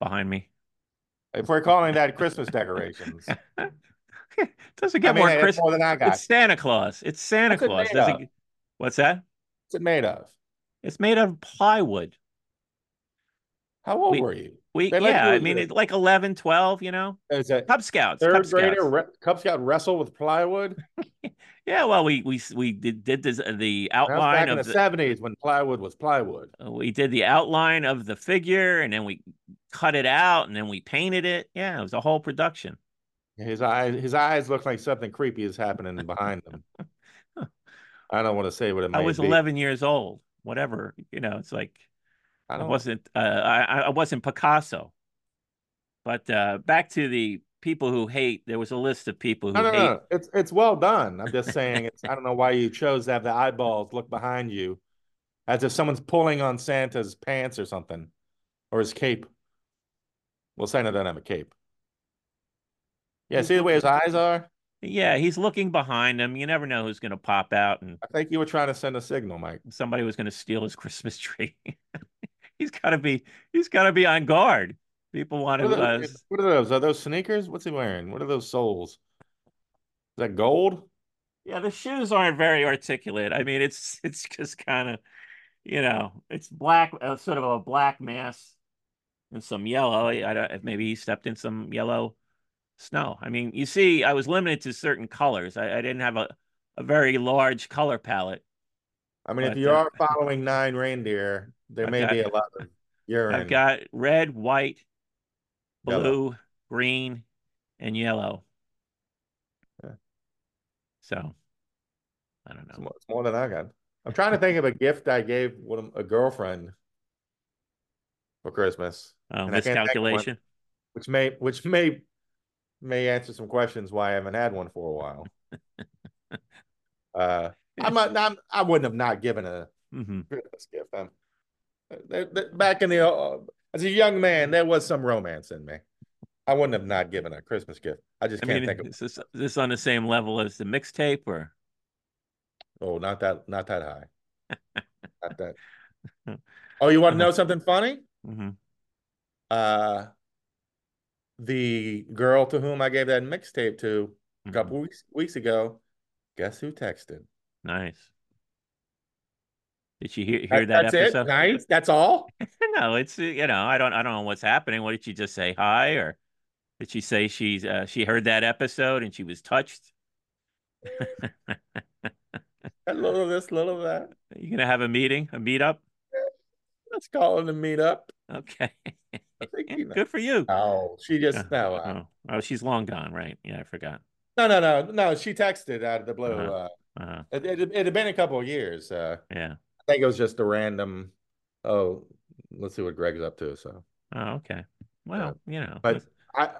behind me. If we're calling that Christmas decorations, <laughs> Doesn't I get mean, more Christmas. more than I got. It's Santa Claus. It's Santa it Claus. get- What's that? What's it made of? It's made of plywood. How old We- were you? We They yeah. you- I mean, it's like 11, 12, You know, Is it Cub Scouts. Cub third Scouts. grader re- Cub Scout wrestle with plywood? <laughs> Yeah, well, we we we did did this, uh, the outline back in of the the, seventies when plywood was plywood. uh, we did the outline of the figure, and then we cut it out, and then we painted it. Yeah, it was a whole production. His eyes, his eyes look like something creepy is happening behind them. <laughs> I don't want to say what it I might was be. 11 years old. Whatever, you know, it's like I I wasn't uh, I, I wasn't Picasso. But uh, back to the people who hate. There was a list of people who No, no, hate. no. It's it's well done. I'm just saying. It's. I don't know why you chose to have the eyeballs look behind you, as if someone's pulling on Santa's pants or something, or his cape. Well, Santa doesn't have a cape. Yeah, see the way his eyes are. Yeah, he's looking behind him. You never know who's going to pop out, and I think you were trying to send a signal, Mike. somebody was going to steal his <laughs> Christmas tree. <laughs> he's got to be. He's got to be on guard. People want What to. are, Uh, those, what are those? Are those sneakers? What's he wearing? What are those soles? Is that gold? yeah, the shoes aren't very articulate. I mean, it's <laughs> it's just kind of, you know, it's black, uh, sort of a black mass and some yellow. I don't. Maybe he stepped in some yellow snow. I mean, you see, I was limited to certain colors. I, I didn't have a a very large color palette. I mean, if you uh, are following nine reindeer, there I've may got- be a lot of urine. I've got red, white, Yellow. blue, green, and yellow. Yeah. So, I don't It's know. more, it's more than I got. I'm trying to <laughs> think of a gift I gave one a girlfriend for Christmas, Oh, and I can't think of one. miscalculation. which may which may may answer some questions why I haven't had one for a while. <laughs> uh, I'm not. I'm, I wouldn't have not given a hmm Christmas gift. Um, th- th- back in the uh, as a young man, there was some romance in me. I wouldn't have not given a Christmas gift. I just I can't mean, think of. is this, is this on the same level as the mixtape, or Oh, not that. Not that high. <laughs> not that. Oh, you want to know something funny? Mhm. Uh, the girl to whom I gave that mixtape to a Mhm. couple weeks weeks ago, guess who texted? nice. Did you hear hear That- that that's episode? it. Nice. That's all. <laughs> No, it's you know, I don't I don't know what's happening. What did she just say? Hi, or did she say she's uh, she heard that episode and she was touched? <laughs> A little of this, a little of that. you gonna have a meeting, a meetup? Let's call it a meetup. Okay, <laughs> I think you know. good for you. Oh, she just Uh, no, uh, Oh, oh, she's long gone, right? Yeah, I forgot. no, no, no, no. She texted out of the blue. Uh-huh. Uh, Uh, it, it, it had been a couple of years. Uh, yeah. I think it was just a random. Oh, let's see what Greg's up to. So, Oh, okay. Well, you know, but I,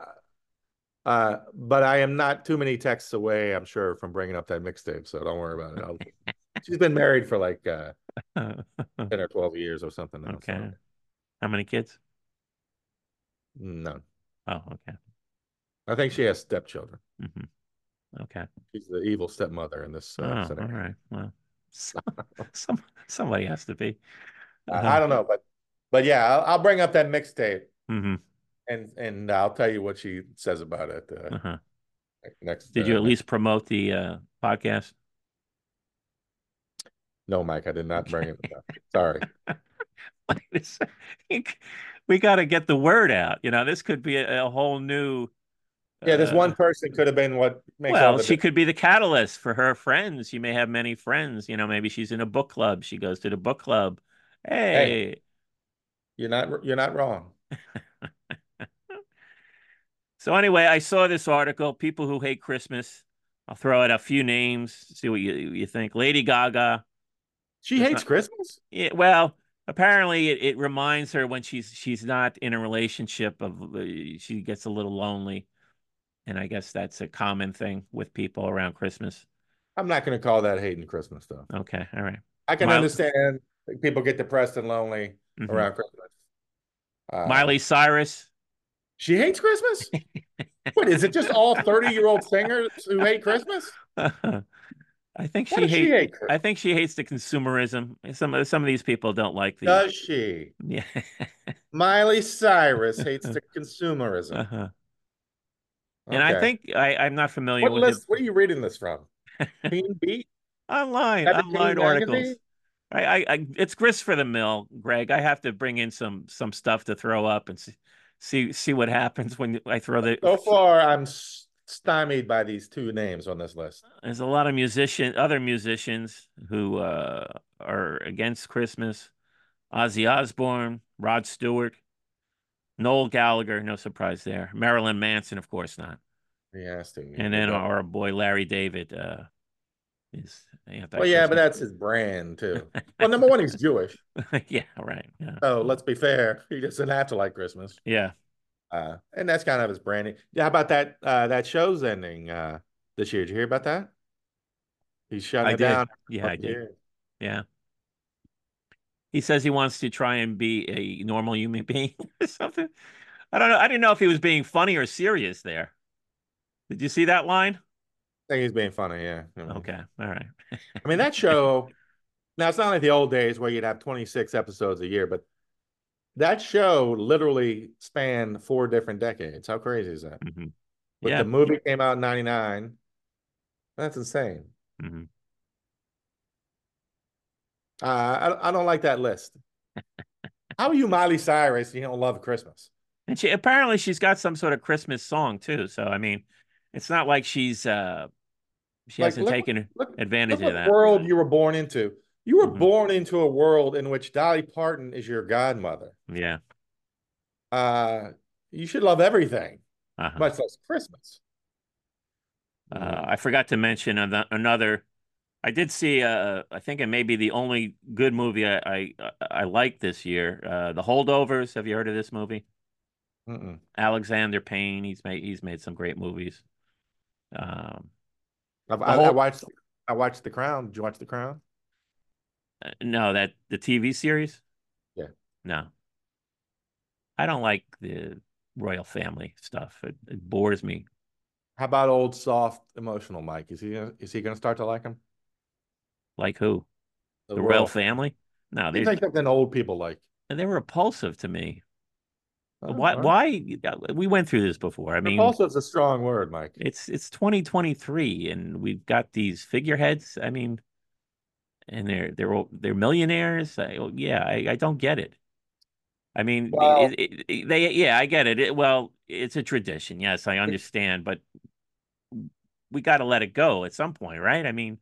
uh, but I am not too many texts away. I'm sure from bringing up that mixtape. So don't worry about it. I'll, <laughs> she's been married for like uh, <laughs> ten or twelve years or something now. okay. So How many kids? No, Oh, okay. I think she has stepchildren. hmm Okay. She's the evil stepmother in this. Uh, Oh, scenario. right. Well, some, <laughs> some somebody has to be. I, I don't know, but but yeah, I'll, I'll bring up that mixtape hmm and and I'll tell you what she says about it uh, Uh-huh. next. Did uh, you at next- least promote the uh, podcast? No, Mike, I did not bring it. up. Sorry. <laughs> <laughs> Wait a second. we got to get the word out. You know, this could be a, a whole new. Yeah, this uh, one person could have been what makes Well, she could be the catalyst for her friends. She may have many friends. You know, maybe she's in a book club. She goes to the book club. Hey. hey You're not you're not wrong. <laughs> So anyway, I saw this article. People who hate Christmas. I'll throw out a few names. See what you you think. Lady Gaga. She hates Christmas. Yeah, well, apparently it, it reminds her when she's she's not in a relationship of uh, she gets a little lonely, and I guess that's a common thing with people around Christmas. I'm not going to call that hating Christmas though. Okay, all right. I can understand people get depressed and lonely Mhm. around Christmas. Uh, Miley Cyrus. she hates Christmas. <laughs> what is it? Just all 30 year old singers who hate Christmas? <laughs> I think she hates. hate I think she hates the consumerism. Some of some of these people don't like the. Does she? Yeah. <laughs> Miley Cyrus hates the <laughs> consumerism. uh-huh. And I think I, I'm not familiar what with list? What are you reading this from? it. <laughs> Teen Beat? online, 17 online articles. magazine? I, I, I, it's grist for the mill, Greg. I have to bring in some some stuff to throw up and see see see what happens when I throw the. So far, I'm stymied by these two names on this list. There's a lot of musician, other musicians who uh, are against Christmas. Ozzy Osbourne, Rod Stewart, Noel Gallagher, no surprise there. Marilyn Manson, of course not. He has to. And then our boy Larry David. Uh, His well, yeah, but that's his brand too. <laughs> well, number one, he's Jewish. <laughs> yeah, right. Yeah. So let's be fair. He doesn't have to like Christmas. Yeah. Uh, and that's kind of his branding. Yeah, how about that uh, that show's ending uh, this year? Did you hear about that? He's shutting I it did. down. Yeah, I did. Yeah. He says he wants to try and be a normal human <laughs> being or something. I don't know. I didn't know if he was being funny or serious there. Did you see that line? I think he's being funny. Yeah. I mean, Okay. All right. I mean that show. Now it's not like the old days where you'd have 26 episodes a year, but that show literally spanned four different decades. How crazy is that? Mhm. But Yeah. the movie came out in 99. That's insane. Mhm. Uh, I, I don't like that list. How are you Miley Cyrus you don't love Christmas? And she apparently she's got some sort of Christmas song too. So I mean, it's not like she's uh she Like, hasn't look- taken Look, advantage look of that. world you were born into. You were Mhm. born into a world in which Dolly Parton is your godmother. Yeah. Uh, you should love everything, Uh-huh. much less Christmas. Uh, I forgot to mention another. I did see. Uh, I think it may be the only good movie I I, I liked this year. Uh, the Holdovers. Have you heard of this movie? Mm-mm. Alexander Payne. He's made he's made some great movies. Um, I've- I, I watched. I watched The Crown. Did you watch The Crown? Uh, no, that the TV series. Yeah. No. I don't like the royal family stuff. It, it bores me. How about old soft emotional Mike? Is he gonna, is he going to start to like him? Like who? The, royal family? No, they like something old people like. And they were repulsive to me. Oh, why? right. Why? We went through this before. I mean, Repulsive's a strong word, Mike. it's it's 2023 and we've got these figureheads i mean and they're they're they're millionaires I, oh, yeah I, I don't get it i mean Well- it, it, it- they yeah i get it. it well it's a tradition yes i understand but we got to let it go at some point right i mean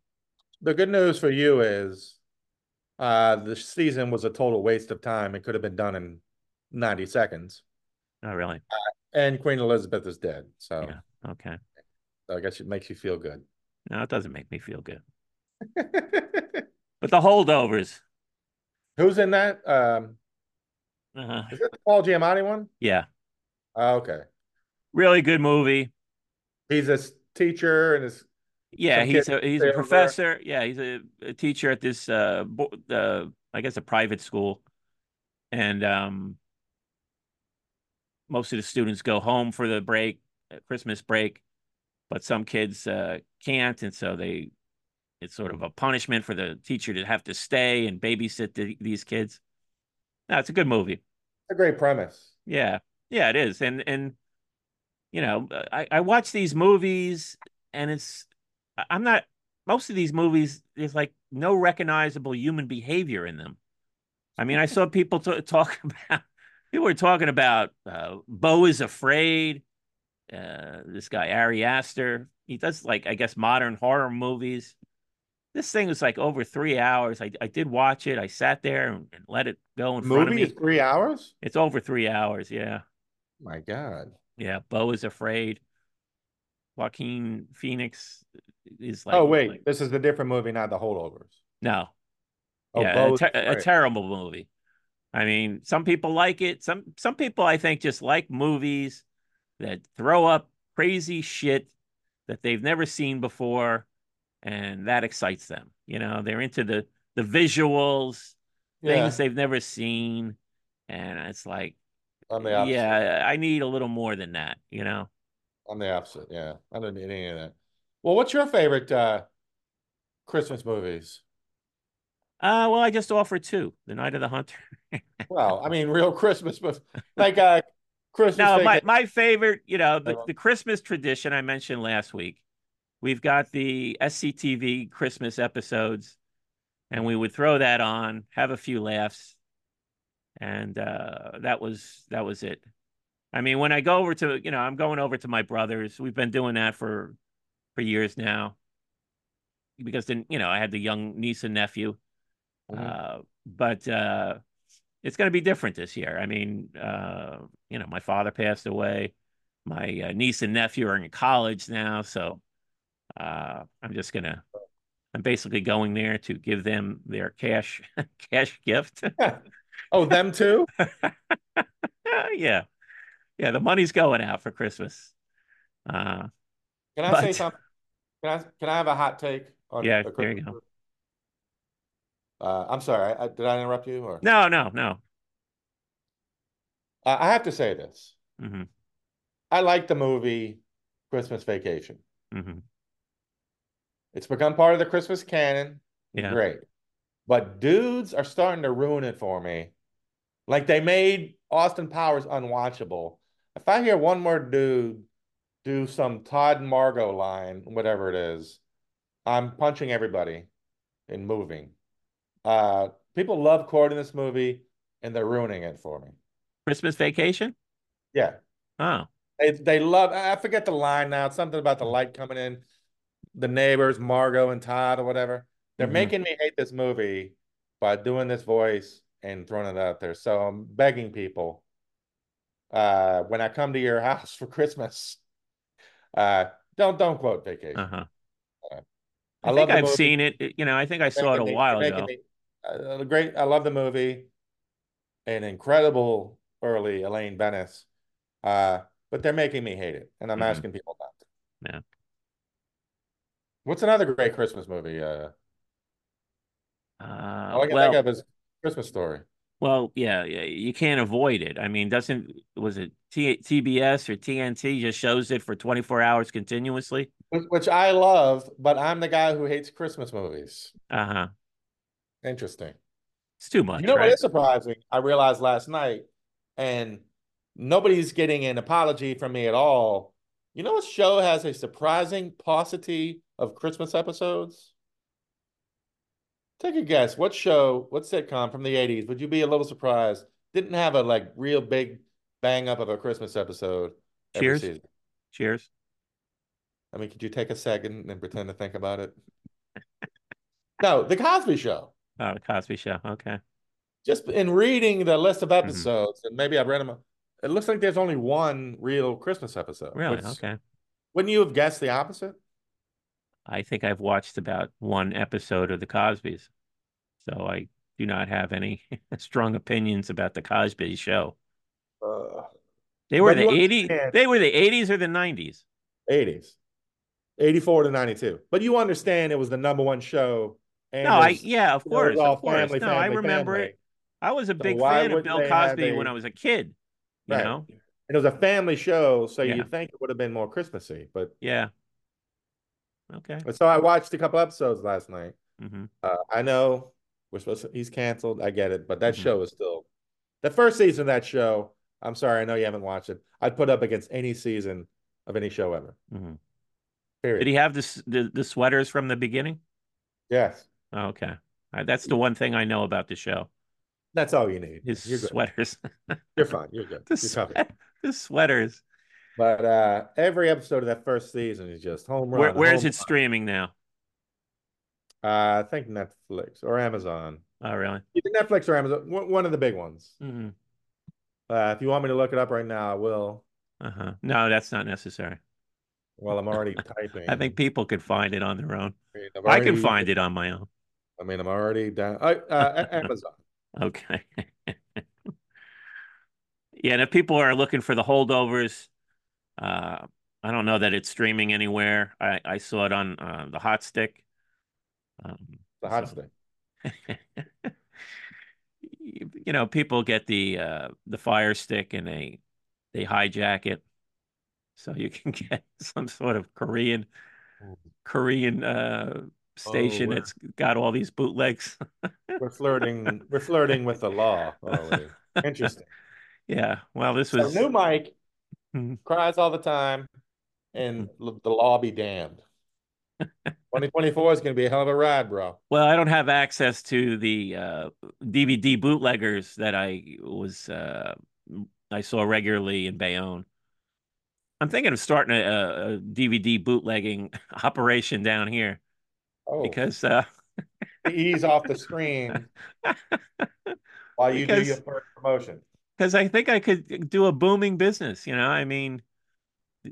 The good news for you is uh the season was a total waste of time. It could have been done in 90 seconds. not really And Queen Elizabeth is dead. So Yeah. okay I guess it makes you feel good. no it doesn't make me feel good <laughs> but the holdovers Who's in that? Um uh, is it the Paul Giamatti one? yeah Oh, okay. really good movie He's this teacher and his Yeah, he's a he's a professor. Yeah, he's a, a teacher at this uh, bo- uh I guess a private school, and um, most of the students go home for the break, uh, Christmas break, but some kids uh can't, and so they it's sort of a punishment for the teacher to have to stay and babysit the, these kids. No, it's a good movie. It's a great premise. Yeah, yeah, it is, and and you know, I I watch these movies, and it's I'm not most of these movies. There's like no recognizable human behavior in them. I mean, I saw people t- talk <laughs> about people were talking about uh, Beau is afraid. Uh, this guy Ari Aster, he does like I guess modern horror movies. This thing was like over three hours. I I did watch it. I sat there and, and let it go in front of Movie me. is three hours? It's over three hours. Yeah. My God. Yeah, Beau is afraid. Joaquin Phoenix is like oh, wait. like- This is a different movie, not the holdovers. no, Oh, yeah, Beau a, ter- a terrible movie. I mean, some people like it. Some some people I think just like movies that throw up crazy shit that they've never seen before, and that excites them. You know, they're into the the visuals, Yeah, things they've never seen, and it's like, I'm the opposite. yeah, I need a little more than that. You know. I'm the opposite. Yeah, I don't need any of that. Well, what's your favorite uh, Christmas movies? Uh, well, I just offered two. The Night of the Hunter. Well, I mean, real <laughs> Christmas movies, like uh, Christmas. No, my, my favorite, you know, the, the Christmas tradition I mentioned last week. We've got the SCTV Christmas episodes, and we would throw that on, have a few laughs, and uh, that was that was it. I mean, when I go over to, you know, I'm going over to my brothers. We've been doing that for for years now, because then, you know, I had the young niece and nephew. Mhm. Uh, but uh, it's going to be different this year. I mean, uh, you know, my father passed away. My uh, niece and nephew are in college now, so uh, I'm just gonna I'm basically going there to give them their cash <laughs> cash gift. <laughs> oh, them too? <laughs> yeah. Yeah, the money's going out for Christmas. Uh, can I but, say something? Can I can I have a hot take on Yeah, there you go. Uh, I'm sorry. I, did I interrupt you? Or no, no, no. Uh, I have to say this. Mm-hmm. I like the movie Christmas Vacation. Mm-hmm. It's become part of the Christmas canon. Yeah. Great. But dudes are starting to ruin it for me. Like they made Austin Powers unwatchable. If I hear one more dude do some Todd Margo line, whatever it is, I'm punching everybody and moving. Uh, people love quoting this movie and they're ruining it for me. Christmas Vacation? Yeah. Oh. They they love I forget the line now. It's something about the light coming in. The neighbors, Margo and Todd or whatever. They're mm-hmm. making me hate this movie by doing this voice and throwing it out there. So I'm begging people uh when I come to your <laughs> house for Christmas, uh don't don't quote vacation. Uh-huh. Uh, I, I think I've movie. seen it. You know, I think I saw it a me, while ago. Me, uh, great. I love the movie. An incredible early Elaine Benes. Uh, but they're making me hate it, and I'm mm-hmm. asking people not to. Yeah. What's another great Christmas movie? Uh, uh, all I can well, think of is Christmas Story. Well, yeah, yeah, you can't avoid it. I mean, doesn't was it T- TBS or TNT just shows it for 24 hours continuously? Which I love, but I'm the guy who hates Christmas movies. Uh huh. Interesting. It's too much. You know right? what is surprising? I realized last night, and nobody's getting an apology from me at all. You know what show has a surprising paucity of Christmas episodes? Take a guess. What show, what sitcom from the 80s would you be a little surprised? Didn't have a like real big bang up of a Christmas episode. Cheers. Cheers. I mean, could you take a second and pretend to think about it? <laughs> no, The Cosby Show. Oh, The Cosby Show. Okay. Just in reading the list of mm-hmm. episodes, mm-hmm. and maybe I've read them it looks like there's only one real Christmas episode. Really? Okay. Wouldn't you have guessed the opposite? I think I've watched about one episode of the Cosbys, so I do not have any <laughs> strong opinions about the Cosby Show. Uh, they were the 80s. They were the 80s or the 90s. 80s, 84 to 92. But you understand it was the number one show. no, I yeah, of course, of course. Family, no, family, I remember family. it. I was a big so fan of Bill Cosby a... when I was a kid. You right. know? And it was a family show, so yeah. you'd think it would have been more Christmassy, but yeah. Okay. So I watched a couple episodes last night. Mm-hmm. Uh, I know we're supposed to, he's canceled. I get it, but that mm-hmm. show is still the first season of that show. I'm sorry, I know you haven't watched it. I'd put up against any season of any show ever. Mm-hmm. Period. Did he have the, the, the sweaters from the beginning? Yes. Oh, okay. Right, that's the one thing I know about the show. That's all you need. His You're sweaters. <laughs> You're fine. You're good. the, You're sweat, the sweaters. But uh every episode of that first season is just home run. Where, where is it streaming now? Uh, I think Netflix or Amazon. Oh, really? Either Netflix or Amazon. One of the big ones. Mm-hmm. Uh, if you want me to look it up right now, I will. Uh huh. No, that's not necessary. Well, I'm already <laughs> typing. I think people could find it on their own. I, mean, already, I can find it on my own. I mean, I'm already down. Uh, uh, <laughs> Amazon. Okay. <laughs> yeah, and if people are looking for the holdovers, uh, I don't know that it's streaming anywhere. I, I saw it on uh, the Hot Stick. Um, the Hot so. Stick. <laughs> you know, people get the uh, the Fire Stick and they they hijack it, so you can <laughs> get some sort of Korean Korean uh, station. Oh, it's got all these bootlegs. <laughs> we're flirting. We're flirting with the law. Interesting. Yeah. Well, this was so new Mike mm-hmm. cries all the time, and mm-hmm. the law be damned. <laughs> 2024 is going to be a hell of a ride, bro. Well, I don't have access to the uh, DVD bootleggers that I was uh, I saw regularly in Bayonne. I'm thinking of starting a, a DVD bootlegging <laughs> operation down here. Oh. Because uh ease off the screen <laughs> while you because, do your first promotion. Because I think I could do a booming business, you know. I mean,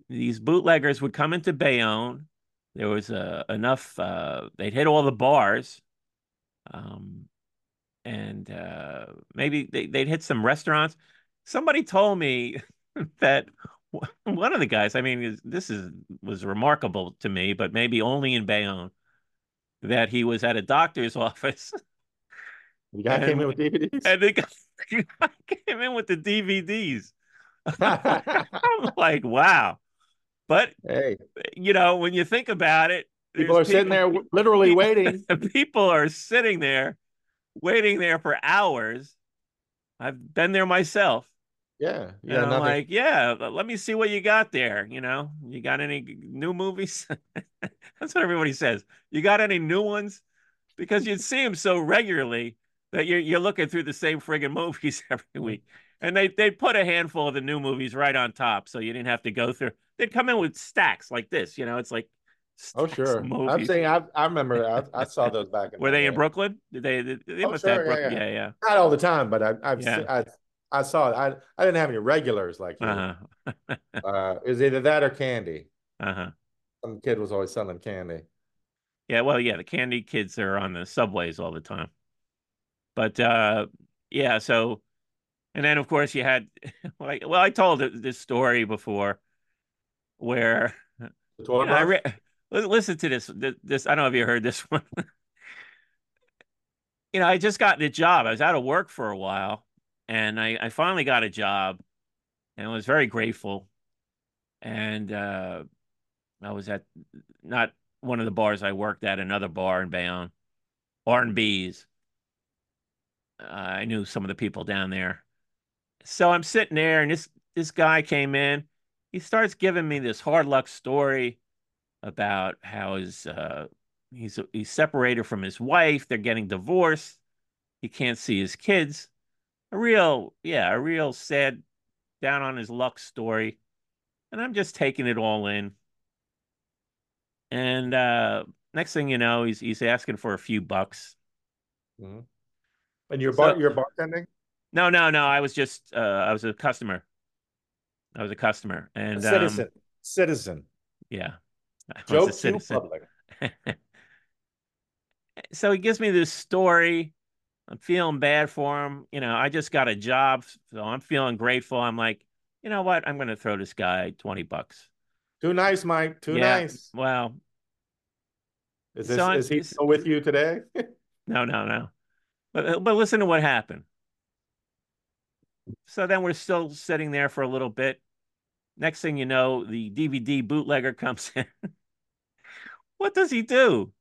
these bootleggers would come into Bayonne, there was uh, enough. Uh, they'd hit all the bars, um, and uh, maybe they, they'd hit some restaurants. Somebody told me <laughs> that one of the guys. I mean, this is was remarkable to me, but maybe only in Bayonne. That he was at a doctor's <laughs> office. The guy came in with DVDs. And the guy <laughs> came in with the DVDs. <laughs> I'm like, wow. But hey, you know, when you think about it, people are people, sitting there literally people, <laughs> waiting. People are sitting there, waiting there for hours. I've been there myself. Yeah, yeah. I'm like, yeah, let me see what you got there. You know, you got any new movies? That's what everybody says. You got any new ones? Because you'd see them so regularly that you're you're looking through the same friggin' movies <laughs> every week. And they they put a handful of the new movies right on top, so you didn't have to go through. They'd come in with stacks like this, you know. It's like oh sure. I'm saying I I remember I, I saw <laughs> those back. In Were they day. in Brooklyn? Did they? Did, they oh, must sure, have Brooklyn. Yeah, yeah. yeah, yeah. Not all the time, but I I've yeah. I, I saw it. I I didn't have any regulars like you. Uh-huh. <laughs> uh, is either that or candy. Uh huh. Some kid was always selling candy. Yeah, well, yeah, the candy kids are on the subways all the time. But uh, yeah, so and then of course you had <laughs> like well, I told this story before where know, I re- listen to this. This I don't know if you heard this <laughs> one. you know, I just got the job. I was out of work for a while, and I, I finally got a job, and I was very grateful. And uh, I was at not one of the bars I worked at, another bar in Bayonne, R and B's. I knew some of the people down there. So I'm sitting there, and this this guy came in. He starts giving me this hard luck story about how his uh, he's he's separated from his wife. They're getting divorced. He can't see his kids. A real, yeah, a real sad, down on his luck story. And I'm just taking it all in. And uh, next thing you know, he's he's asking for a few bucks. Mm-hmm. And you're bar, so, you're bartending? No, no, no. I was just uh, I was a customer. I was a customer and a citizen. Um, citizen. Yeah. Joke to public. <laughs> so he gives me this story. I'm feeling bad for him. You know, I just got a job, so I'm feeling grateful. I'm like, you know what? I'm going to throw this guy 20 bucks. Too nice, Mike. Too yeah, nice. Well, is this so is he still with you today? <laughs> no, no, no. But but listen to what happened. So then we're still sitting there for a little bit. Next thing you know, the DVD bootlegger comes <laughs> in. what does he do?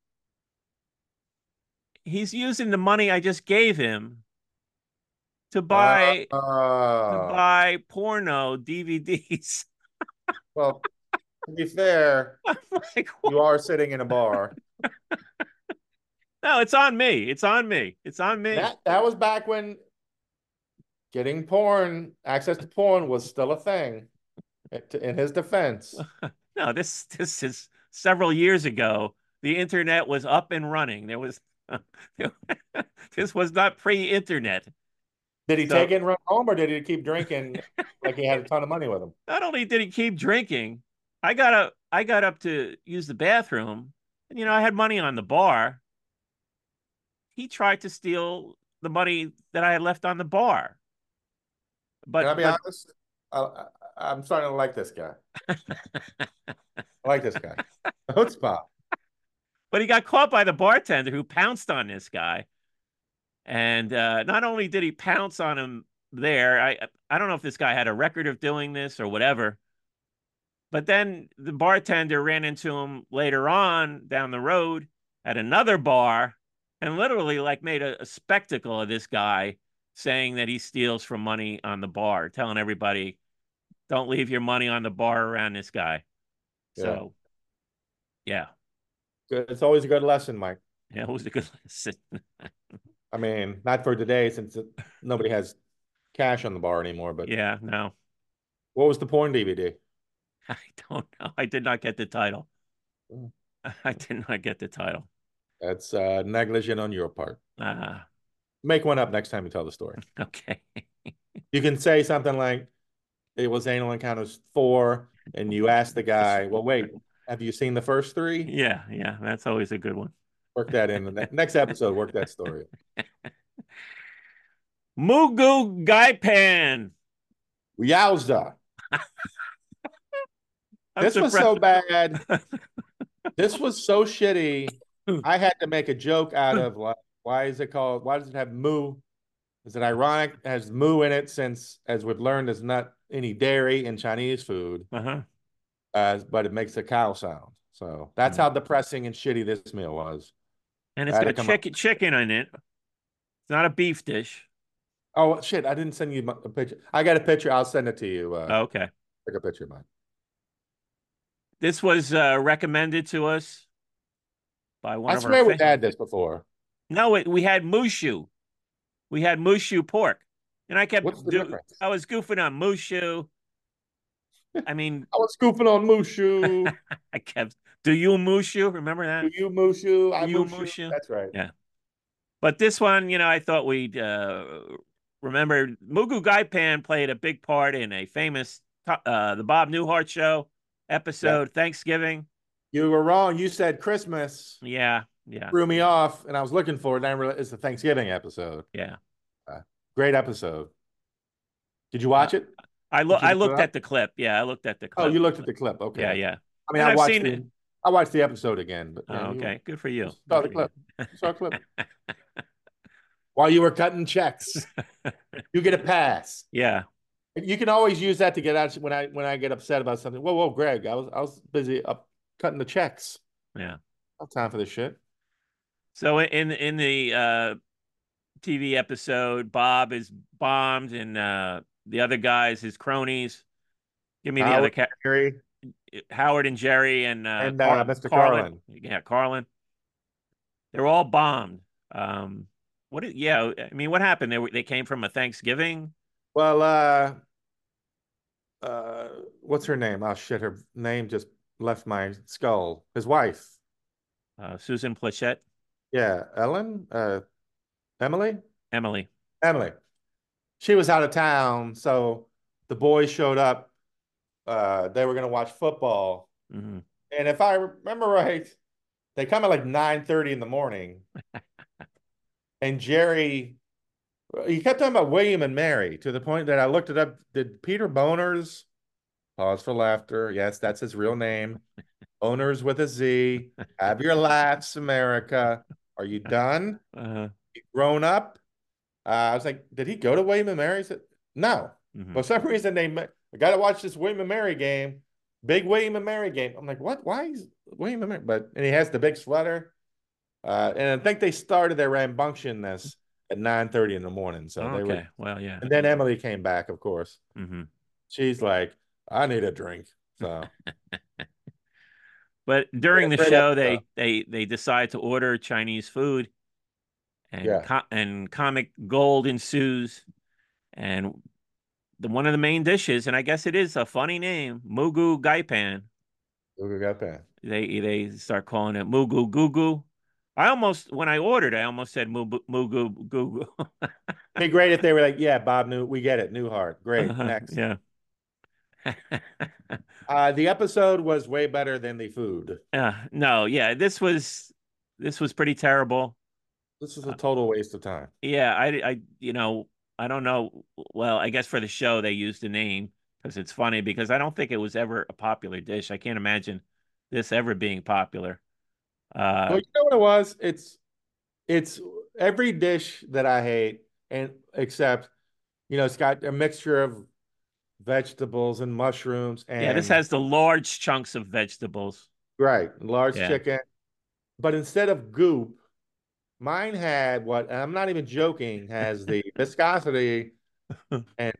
He's using the money I just gave him to buy uh, uh, to buy porno DVDs. <laughs> well, to be fair, like, you are sitting in a bar. <laughs> no, it's on me. It's on me. It's on me. That, that was back when getting porn, access to porn was still a thing. Eh, in his defense. <laughs> no, this this is several years ago. The internet was up and running. There was <laughs> <laughs> this was not pre-internet. Did he so, take it and run home, or did he keep drinking like he had a ton of money with him? Not only did he keep drinking, I got up. I got up to use the bathroom, and you know I had money on the bar. He tried to steal the money that I had left on the bar. But Can I be but, honest? I, I'm starting to like this guy. <laughs> I like this guy. <laughs> Chutzpah. But he got caught by the bartender who pounced on this guy. And uh, not only did he pounce on him there, I I don't know if this guy had a record of doing this or whatever. But then the bartender ran into him later on down the road at another bar and literally like made a, a spectacle of this guy saying that he steals from money on the bar, telling everybody, don't leave your money on the bar around this guy. Yeah. So, yeah. Good. It's always a good lesson, Mike. Yeah, it was a good <laughs> lesson. I mean, not for today since it, nobody has cash on the bar anymore, but yeah, no. What was the porn DVD? <laughs> I don't know. I did not get the title. Mm. <laughs> I did not get the title. That's uh, negligent on your part. Uh, Make one up next time you tell the story. <laughs> Okay. you can say something like, it was anal encounters four, and you ask the guy, well, wait, Have you seen the first three? Yeah, yeah, that's always a good one. Work that in the ne- next episode. Work that story. <laughs> Moo Goo Gai Pan. Yowza! <laughs> This was so bad. This was so shitty. I had to make a joke out of like, why is it called? Why does it have moo? Is it ironic? It has moo in it since, as we've learned, there's not any dairy in Chinese food, Uh-huh. uh, but it makes a cow sound. So that's Mm. how depressing and shitty this meal was. And it's got come up. chicken chicken in it. It's not a beef dish. Oh shit! I didn't send you a picture. I got a picture. I'll send it to you. Uh, Oh, okay. Take a picture of mine. This was uh, recommended to us by one I swear we've had this before. No, it, we had mushu. We had mushu pork. And I kept What's the do- difference? I was goofing on mushu. I <laughs> mean, I was scooping on Mushu. <laughs> I kept do you mushu? Remember that? Do you Mushu? I Do you Mushu. Mushu? That's right. Yeah. But this one, you know, I thought we'd uh, remember Moo Goo Gai Pan played a big part in a famous uh, the Bob Newhart show episode Thanksgiving. You were wrong. You said Christmas. Yeah, yeah, Threw me off, and I was looking for it. And I realized it's the Thanksgiving episode. yeah. Uh, great episode. Did you uh, watch it? I you I looked at the clip. Yeah, I looked at the clip. Oh, you looked at the clip. Okay. Yeah, yeah. I mean, And I I've watched seen the, it. I watched the episode again, but Oh, yeah, you okay, good for you. saw the clip. saw a clip while you were cutting checks. <laughs> you get a pass. Yeah, You can always use that to get out when I when I get upset about something. Whoa, whoa, Greg, I was I was busy up cutting the checks. yeah. No time for this shit. So in in the uh, TV episode, Bob is bombed, and uh, the other guys, his cronies. Give me the other cat. Howard and Jerry and uh, And, uh, Mr. Carlin. Yeah, Carlin. They're all bombed. Um, what? Is, yeah, I mean, what happened? They were, they came from a Thanksgiving. Well, uh, uh, what's her name? Oh shit, her name just left my skull. His wife. Uh, Suzanne Pleshette, Yeah, Ellen. Uh, Emily. Emily. Emily. She was out of town, so the boys showed up. Uh, they were gonna watch football, hmm and if I remember right, they come at like nine thirty in the morning. <laughs> and Jerry, he kept talking about William and Mary to the point that I looked it up. Did Peter Bonerz? Pause for laughter. Yes, that's his real name. Owners with a Z. Have your laughs, America. Are you done? Uh, You grown up? Uh, I was like, did he go to William and Mary? He said, no. mhm. For some reason, they I got to watch this William and Mary game, big William and Mary game. I'm like, what? Why is William and Mary? But and he has the big sweater, uh, and I think they started their rambunctiousness at 9:30 in the morning. So they okay. were, Well, yeah. and then Emily came back. Of course, hmm she's like, I need a drink. So <laughs> But during the great show, they episode. they they decide to order Chinese food, and Yeah. co- and comic gold ensues, and the one of the main dishes, and I guess it is a funny name, Moo Goo Gai Pan. got that. They they start calling it Mugu Gugu. I almost when I ordered, I almost said Mugu Mugu Gugu. <laughs> Be great if they were like, yeah, Bob New, we get it, Newhart, great. Uh-huh, next, yeah. <laughs> uh, the episode was way better than the food. Yeah, no, yeah, this was this was pretty terrible. This is a total waste of time. Yeah, I, I, you know, I don't know. Well, I guess for the show they used the name because it's funny because I don't think it was ever a popular dish. I can't imagine this ever being popular. Uh, Well, you know what it was? It's it's every dish that I hate, and except you know, it's got a mixture of vegetables and mushrooms and yeah, this has the large chunks of vegetables. right large Yeah. chicken, but instead of goop, mine had what and I'm not even joking, has the <laughs> viscosity <laughs> and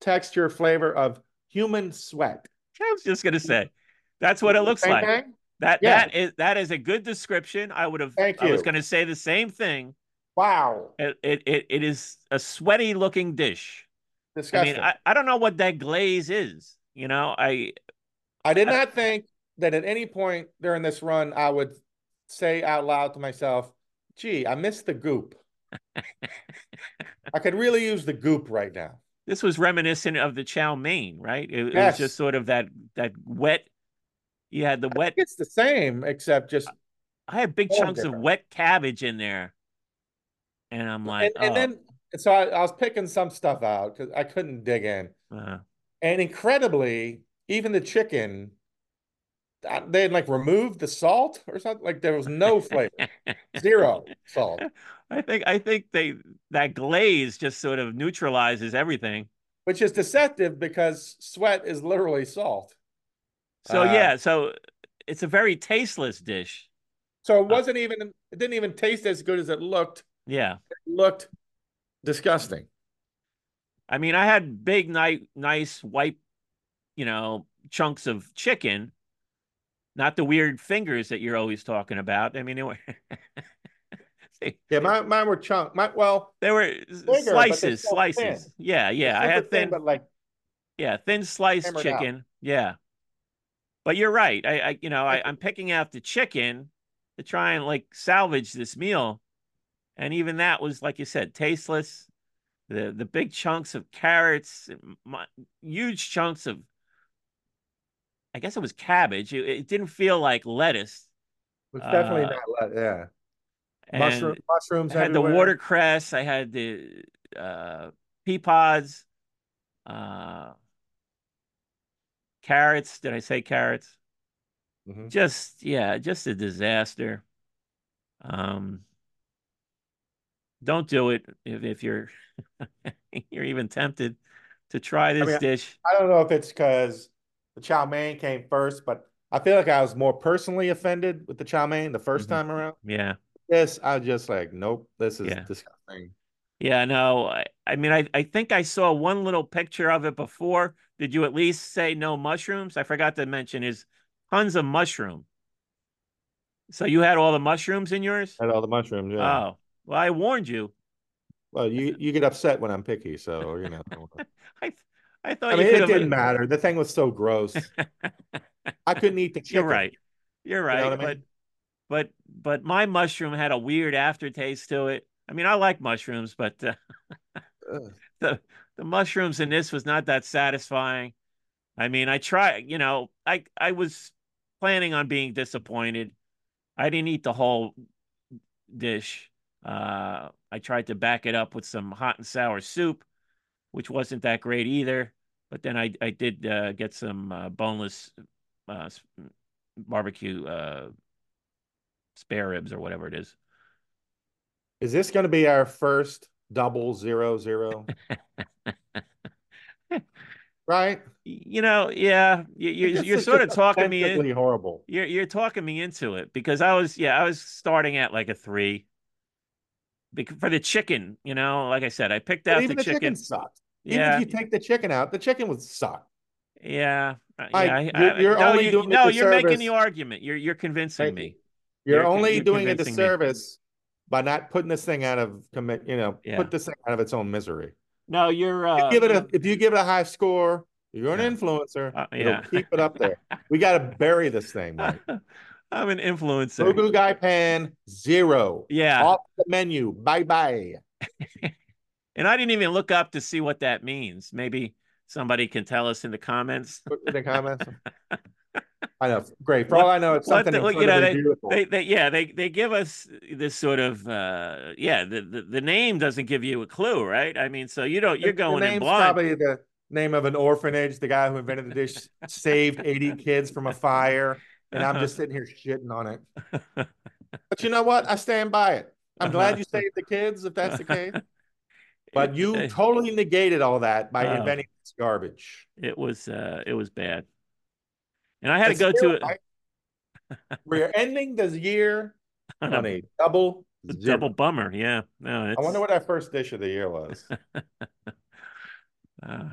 texture flavor of human sweat. I was just gonna <laughs> say, that's what it looks like. thing? That Yeah. that is that is a good description. I would have. Thank I was gonna say the same thing. Wow, It it it, it is a sweaty looking dish. I mean, I, I don't know what that glaze is. You know, I I did not think that at any point during this run I would say out loud to myself, gee, I miss the goop. I could really use the goop right now. this was reminiscent of the chow mein, right? It, it was just sort of that that wet You had the wet. It's the same, except just I had big Oh, chunks of wet cabbage in there, and I'm like, and, and oh, then so I, I was picking some stuff out because I couldn't dig in. uh, And incredibly, even the chicken, uh, they had like removed the salt or something. Like there was no flavor, <laughs> zero salt. I think I think they that glaze just sort of neutralizes everything. which is deceptive because sweat is literally salt. So Uh, yeah, so it's a very tasteless dish. So it wasn't even it didn't even taste as good as it looked. Yeah. It looked disgusting. I mean, I had big, nice, nice white, you know, chunks of chicken, not the weird fingers that you're always talking about. I mean, they were, they, <laughs> Yeah, mine, mine were chunk. My, well, they were they're slices, slices. thin. Yeah, yeah. I had thin, but like yeah, thin sliced hammered out. chicken. Yeah. But you're right. I, I you know, I, I'm picking out the chicken to try and like salvage this meal. And even that was, like you said, tasteless. The the big chunks of carrots, my, huge chunks of I guess it was cabbage. It, it didn't feel like lettuce. it's definitely Uh, not. le- Yeah, mushroom mushrooms. I had the watercress. I had the uh, pea pods, uh, carrots. Did I say carrots? Mhm. Just yeah, just a disaster. Um, don't do it if, if you're <laughs> you're even tempted to try this mean, dish. I don't know if it's because the chow mein came first, but I feel like I was more personally offended with the chow mein the 1st Mhm. time around. Yeah. This, I just like, nope, this is Yeah. disgusting. Yeah, no, I, I mean, I, I think I saw one little picture of it before. Did you at least say no mushrooms? I forgot to mention is tons of mushroom. So you had all the mushrooms in yours? Had all the mushrooms. Yeah. Oh, well, I warned you. Well, you you get upset when I'm picky, so you know. <laughs> I I thought I mean, it didn't matter. The thing was so gross. <laughs> I couldn't eat the chicken. You're right. You're know right. what I but mean? but but my mushroom had a weird aftertaste to it. I mean, I like mushrooms, but uh, <laughs> the the mushrooms in this was not that satisfying. I mean, I try, you know, I I was planning on being disappointed. I didn't eat the whole dish. Uh, I tried to back it up with some hot and sour soup, which wasn't that great either. But then I I did uh, get some uh, boneless uh, barbecue uh, spare ribs or whatever it is. Is this going to be our first double zero zero? <laughs> right? You know, yeah, you, you're you're sort of talking me in. horrible. You're you're talking me into it because I was yeah I was starting at like a three. Because for the chicken, you know, like I said, I picked out even the the chicken, chicken. sucked. Yeah, Even if you take the chicken out, the chicken would suck. yeah, uh, Mike, yeah. I- you're- I- you're no, only you, doing a no, you're making the argument. You're you're convincing me. you. You're, You're- only you're doing a convincing me. disservice by not putting this thing out of commit. You know, Yeah. put this thing out of its own misery. No, you're. You Uh, give it a, if you give it a high score, you're an Yeah. influencer. Uh, It'll yeah. keep it up there. We got to <laughs> bury this thing, Mike. <laughs> I'm an influencer. Fugu Guy Pan zero Yeah, off the menu. Bye bye. <laughs> and I didn't even look up to see what that means. Maybe somebody can tell us in the comments. In the comments. <laughs> I know. Great. For all I know, it's something the- you know, they- beautiful. They, they, yeah, they, they give us this sort of, uh, yeah, the, the, the name doesn't give you a clue, right? I mean, so you don't, you're going the in blind. Probably the name of an orphanage. The guy who invented the dish saved 80 kids from a fire, and I'm just <laughs> sitting here shitting on it. <laughs> But you know what? I stand by it. I'm glad you saved the kids, if that's the <laughs> case. But you totally negated all that by Oh. inventing this garbage. it was, uh, it was bad. And I had to go still, to Mike, We're ending this year on a double zero. double bummer. Yeah, no, it's, I wonder what our first dish of the year was. uh, Uh,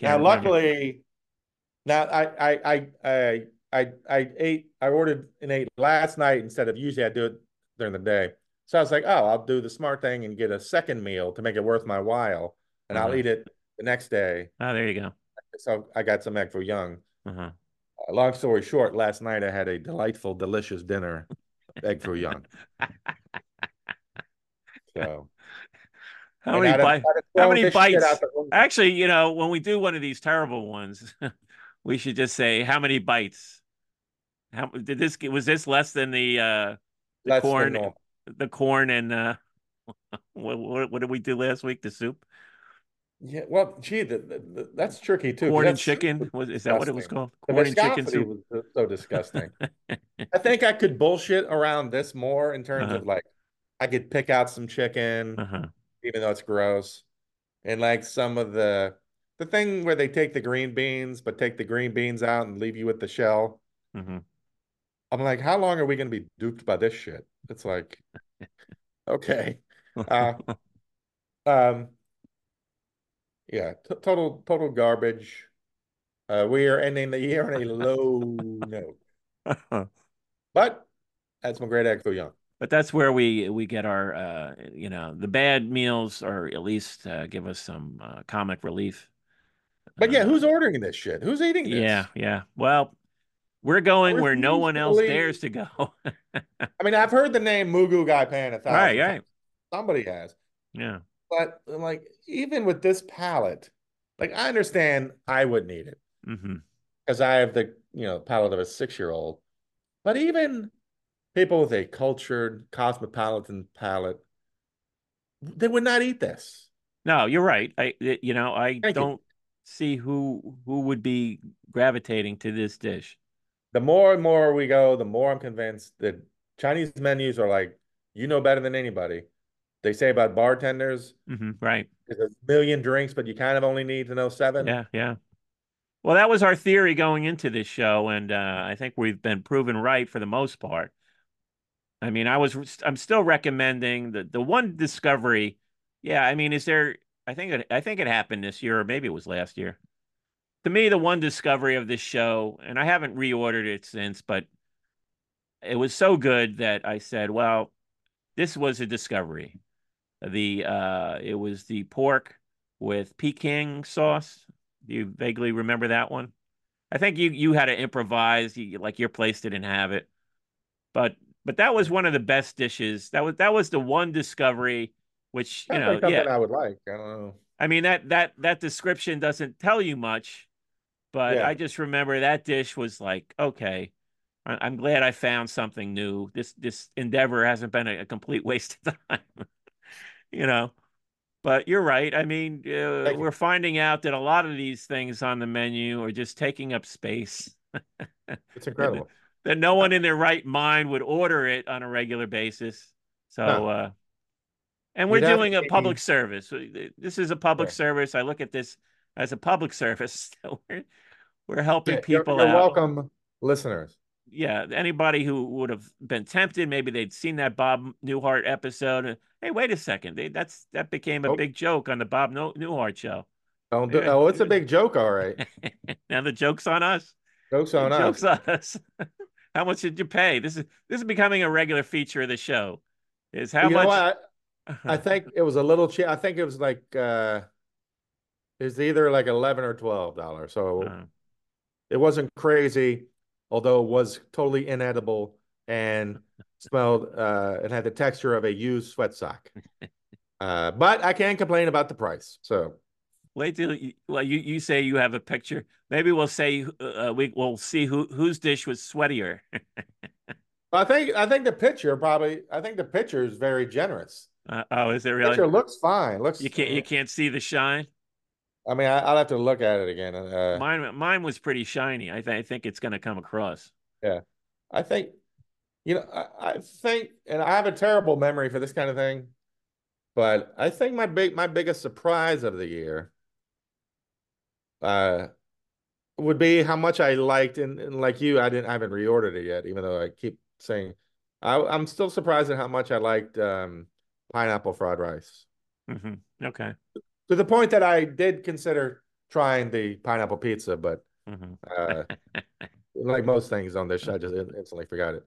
now, remember. luckily, now I, I I I I I ate. I ordered and ate last night instead of usually I do it during the day. So I was like, oh, I'll do the smart thing and get a second meal to make it worth my while, and I'll Uh-huh. eat it the next day. Oh, there you go. So I got some egg foo young. Uh-huh. Uh, long story short, last night I had a delightful, delicious dinner, egg foo young. <laughs> So How many bites? How many bites? out the window. Actually, you know, when we do one of these terrible ones, <laughs> we should just say how many bites. How did this was this less than the uh the Less corn the corn and uh <laughs> what, what what did we do last week? The soup? Yeah, well, gee, the, the, the- that's tricky too. Corn and chicken? was is that what it was called? The Corn and chicken soup. was so- so disgusting. <laughs> I think I could bullshit around this more in terms Uh-huh. of like I could pick out some chicken, Uh-huh. even though it's gross, and like some of the the thing where they take the green beans but take the green beans out and leave you with the shell. hmm I'm like, how long are we going to be duped by this shit? It's like, okay, Uh, <laughs> um, yeah, t total total garbage. Uh, we are ending the year on a low <laughs> note, but that's my great egg young. But that's where we we get our uh you know the bad meals or at least uh, give us some uh, comic relief. But yeah, who's ordering this shit? Who's eating this? yeah, yeah. Well, we're going where no one else believe- dares to go. <laughs> I mean, I've heard the name Moo Goo Gai Pan a thousand right, times. right. Somebody has. Yeah. But like, even with this palate, like I understand I wouldn't eat it hmm because I have the you know palate of a six year old. But even people with a cultured cosmopolitan palate, they would not eat this. No, you're right. I it- you know, I Thank you. don't see who who would be gravitating to this dish. The more and more we go, the more I'm convinced that Chinese menus are like, you know better than anybody. They say about bartenders, hmm Right. there's a million drinks, but you kind of only need to know seven. Yeah, yeah. Well, that was our theory going into this show, and uh, I think we've been proven right for the most part. I mean, I was I'm still recommending the the one discovery. Yeah, I mean, is there? I think it I think it happened this year, or maybe it was last year. To me, the one discovery of this show, and I haven't reordered it since, but it was so good that I said, "Well, this was a discovery." The uh, it was the pork with Peking sauce. Do you vaguely remember that one? I think you you had to improvise. You, like your place didn't have it, but but that was one of the best dishes. That was that was the one discovery, which you know, yeah. I would like. I don't know. I mean that that that description doesn't tell you much, but Yeah. I just remember that dish was like, okay, I'm glad I found something new. This this endeavor hasn't been a, a complete waste of time, <laughs> you know. But you're right. I mean, uh, we're finding out that a lot of these things on the menu are just taking up space. <laughs> It's incredible. That no one in their right mind would order it on a regular basis. So, uh, and we're doing a public service. This is a public Yeah. service. I look at this as a public <laughs> service. <laughs> We're we're helping Yeah, you're- people you're out. welcome, listeners. Yeah, anybody who would have been tempted, maybe they'd seen that Bob Newhart episode. Hey, wait a second, they, that's that became a Oh. big joke on the Bob no- Newhart show. Oh, Don't do, oh, it's a big joke, all right. <laughs> now the joke's on us. Jokes on The us. joke's on us. how much did you pay? This is this is becoming a regular feature of the show. Is how you know much? I <laughs> think it was a little cheap. I think it was like uh it's either like eleven or twelve dollars. So Uh, it wasn't crazy, although it was totally inedible and smelled uh it had the texture of a used sweat sock. <laughs> Uh but I can't complain about the price. So wait till you, well, you you say you have a picture. Maybe we'll say uh, we we'll see who whose dish was sweatier. <laughs> I think I think the picture probably I think the picture is very generous. Uh, oh, is it really? Picture looks fine. Looks You can't you can't see the shine. I mean I, I'll have to look at it again. Uh Mine mine was pretty shiny. I, th- I think it's going to come across. Yeah, I think, you know, I, I think, and I have a terrible memory for this kind of thing, but I think my big, my biggest surprise of the year, uh, would be how much I liked, and, and like you, I didn't, I haven't reordered it yet, even though I keep saying, I, I'm still surprised at how much I liked um, pineapple fried rice, hmm Okay. to the point that I did consider trying the pineapple pizza, but hmm uh, <laughs> like most things on this show, I just instantly forgot it.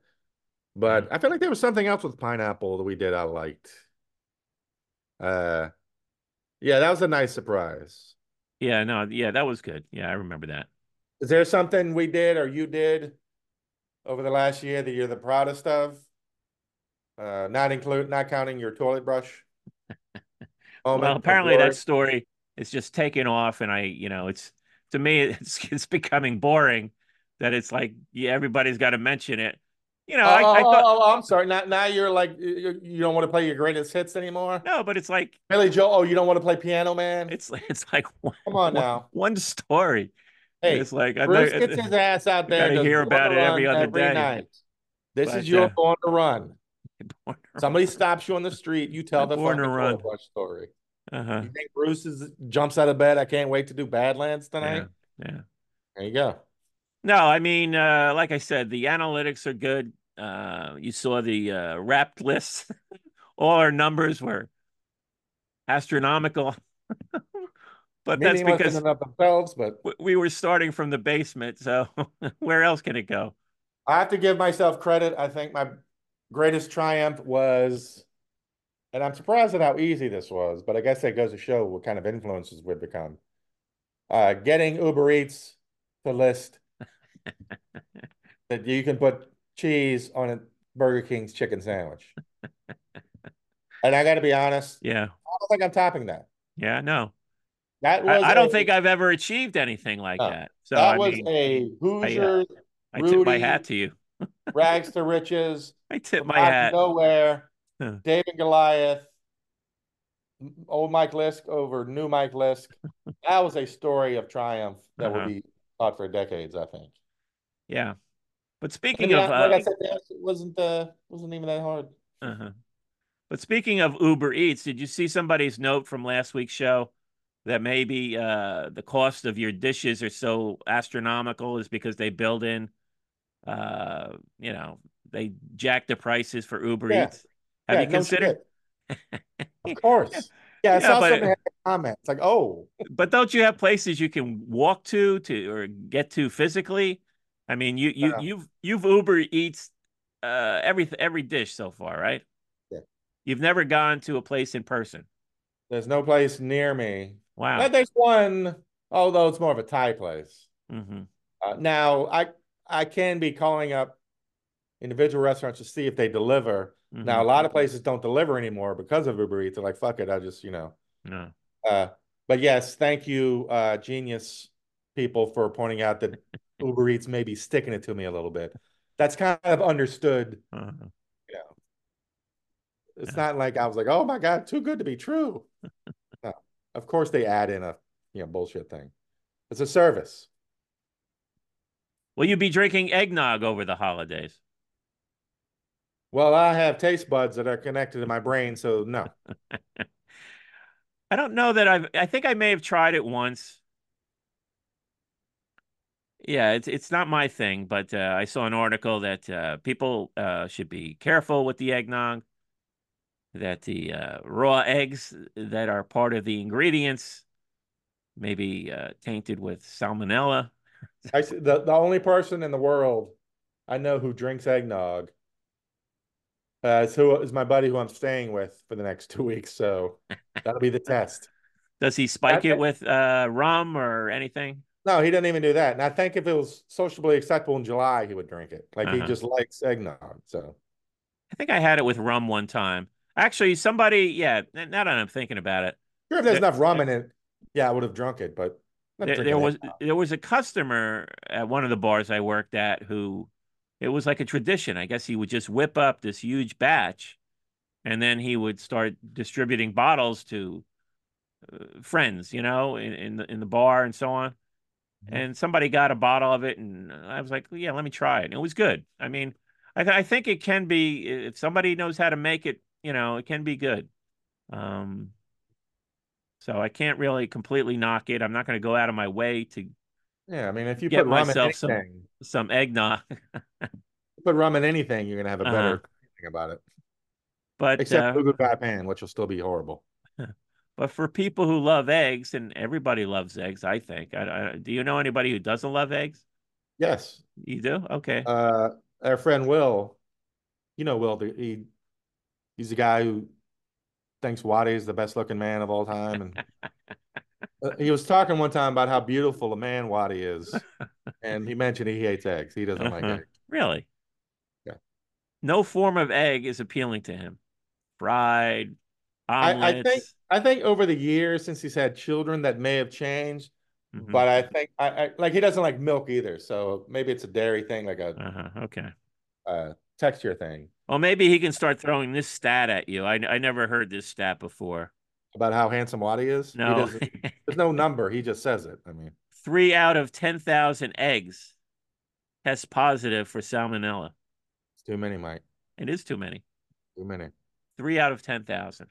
But I feel like there was something else with pineapple that we did I liked. Uh, yeah, that was a nice surprise. yeah. No. Yeah. That was good. Yeah, I remember that. Is there something we did or you did over the last year that you're the proudest of? Uh, not include, not counting your toilet brush. <laughs> well, apparently that story is just taking off, and I, you know, it's to me, <laughs> it's it's becoming boring. that it's like yeah, everybody's got to mention it. You know, Oh, I, I oh, thought oh, oh, I'm sorry. Now, now you're like you, you don't want to play your greatest hits anymore. no, but it's like Billy Joel. Oh, you don't want to play Piano Man. it's it's like <laughs> one, Come on now. one story. Hey, it's like I Bruce know- gets his ass out there. gotta hear about it every other every day. night. This But, is your uh, born to run. Somebody stops you on the street, you tell I'm the fucking run. Rush story. Uh-huh. You think Bruce is, jumps out of bed? I can't wait to do Badlands tonight. Yeah. Yeah. There you go. No, I mean, uh, like I said, the analytics are good. Uh, you saw the uh, wrapped lists. <laughs> All our numbers were astronomical. <laughs> but that's because themselves, but we were starting from the basement. So <laughs> where else can it go? I have to give myself credit. I think my greatest triumph was, and I'm surprised at how easy this was, but I guess it goes to show what kind of influences we've become. Uh, getting Uber Eats to list <laughs> that you can put cheese on a Burger King's chicken sandwich. <laughs> And I got to be honest, Yeah. I don't think I'm topping that. Yeah. No, That was I, I don't a- think I've ever achieved anything like No. that. So that I was mean, a Hoosier I tip my hat to you. <laughs> rags to riches. I tip my hat. Nowhere. Huh. David Goliath. Old Mike Lisk over new Mike Lisk. <laughs> that was a story of triumph that Uh-huh. will be taught for decades, I think. Yeah. But speaking of like uh, I said, it wasn't uh, wasn't even that hard. Uh-huh. But speaking of Uber Eats, did you see somebody's note from last week's show that maybe uh, the cost of your dishes are so astronomical is because they build in, uh, you know, they jack the prices for Uber Yeah. Eats? Have Yeah, you considered? Of <laughs> course. Yeah, I Yeah, saw but- something in the comments like, oh, But don't you have places you can walk to to or get to physically? I mean, you you Yeah. you've you've Uber Eats uh, every every dish so far, right? Yeah. You've never gone to a place in person. there's no place near me. Wow. But There's one, although it's more of a Thai place. hmm Uh, now, I I can be calling up individual restaurants to see if they deliver. Mm-hmm. Now, a lot of places don't deliver anymore because of Uber Eats. They're like, fuck it, I just, you know. No. Uh, but yes, thank you, uh, genius people, for pointing out that <laughs> Uber Eats may be sticking it to me a little bit. That's kind of understood. Uh-huh. You know, it's Yeah. not like I was like, oh my God, too good to be true. <laughs> no, of course they add in a you know bullshit thing. It's a service. Will you be drinking eggnog over the holidays? Well, I have taste buds that are connected to my brain, so no. <laughs> I don't know that I've. I think I may have tried it once. Yeah, it's it's not my thing, but uh, I saw an article that uh, people uh, should be careful with the eggnog. That the uh, raw eggs that are part of the ingredients may be uh, tainted with salmonella. <laughs> I see, the the only person in the world I know who drinks eggnog uh, is who is my buddy who I'm staying with for the next two weeks. So <laughs> that'll be the test. Does he spike Okay. it with uh, rum or anything? No, he doesn't even do that. And I think if it was sociably acceptable in July, he would drink it. Like he Uh-huh. just likes eggnog. So I think I had it with rum one time. Actually, somebody, yeah. Now that I'm thinking about it, sure, if there's There- enough rum in it, yeah, I would have drunk it. But there, there was there was a customer at one of the bars I worked at who it was like a tradition. I guess he would just whip up this huge batch, and then he would start distributing bottles to uh, friends, you know, in in the, in the bar and so on. Mhm. And somebody got a bottle of it, and I was like, "Yeah, let me try it." And it was good. I mean, I th- I think it can be if somebody knows how to make it, you know, it can be good. Um, so I can't really completely knock it. I'm not going to go out of my way to Yeah, I mean, if you Get put rum in myself some- anything, some eggnog, <laughs> put rum in anything, you're gonna have a Uh-huh. better thing about it. but Except uh, Got Pan, which will still be horrible. <laughs> but for people who love eggs, and everybody loves eggs, I think. I, I, do you know anybody who doesn't love eggs? Yes. You do? Okay. Uh, our friend Will, you know Will, the- he he's the guy who thinks Waddy is the best looking man of all time, and uh, he was talking one time about how beautiful a man Waddy is, and he mentioned he hates eggs. He doesn't like Uh-huh. eggs. Really? Yeah. No form of egg is appealing to him. Fried, I, I think omelets. I think over the years since he's had children, that may have changed. Mhm. But I think I, I like he doesn't like milk either, so maybe it's a dairy thing, like a, Uh-huh. Okay. a texture thing Well, maybe he can start throwing this stat at you. I I never heard this stat before. about how handsome Waddy is. No. <laughs> there's no number. He just says it. I mean, Three out of 10,000 eggs test positive for salmonella. it's too many, Mike. It is too many. Too many. Three out of 10,000.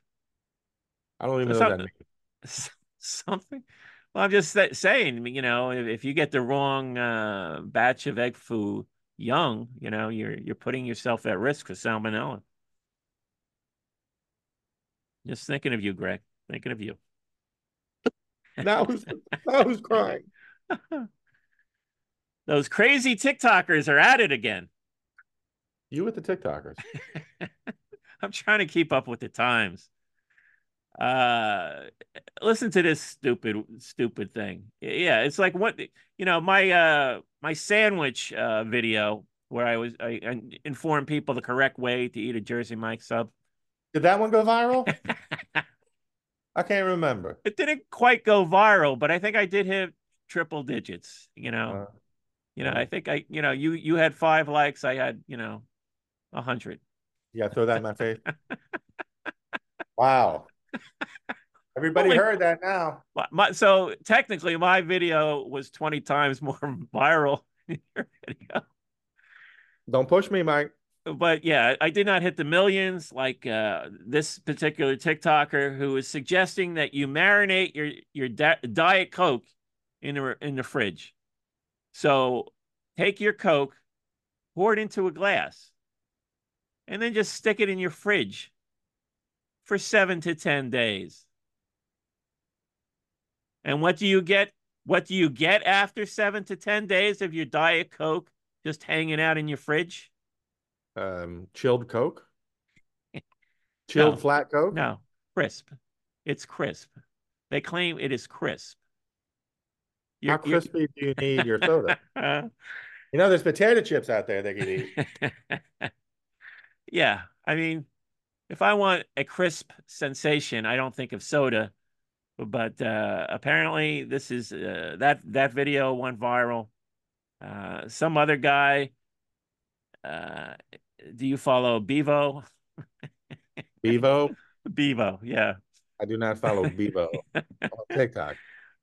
I don't even So know what that something-. <laughs> Something. Well, I'm just saying, you know, if, if you get the wrong uh, batch of egg food young, you know, you're you're putting yourself at risk for salmonella. Just thinking of you, Greg. Thinking of you. <laughs> Now who's now who's crying? <laughs> Those crazy TikTokers are at it again. You with the TikTokers. <laughs> I'm trying to keep up with the times. Uh, listen to this stupid, stupid thing. Yeah, it's like what you know. My uh, my sandwich uh video where I was I, I informed people the correct way to eat a Jersey Mike sub. Did that one go viral? <laughs> I can't remember. It didn't quite go viral, but I think I did hit triple digits. You know, Uh, you know. uh. I think I, you know, you you had five likes. I had, you know, a hundred. yeah throw that in my face. <laughs> Wow. <laughs> Everybody Holy- heard that now. My, my, so technically, my video was 20 times <laughs> more viral than your video. Don't push me, Mike. But yeah, I did not hit the millions like uh, this particular TikToker who is suggesting that you marinate your your di- diet Coke in the in the fridge. So take your Coke, pour it into a glass, and then just stick it in your fridge for seven to ten days. And what do you get? What do you get after seven to ten days of your diet Coke just hanging out in your fridge? Um, chilled Coke. <laughs> Chilled No. flat Coke. No, crisp. It's crisp. They claim it is crisp. How You're- you're- crispy do you need your soda? <laughs> You know, there's potato chips out there they could eat. <laughs> yeah, I mean, if I want a crisp sensation, I don't think of soda. But uh, apparently, this is uh, that that video went viral. Uh, some other guy. Uh, do you follow Bevo? Bevo. <laughs> Bevo, yeah. I do not follow Bevo <laughs> on TikTok.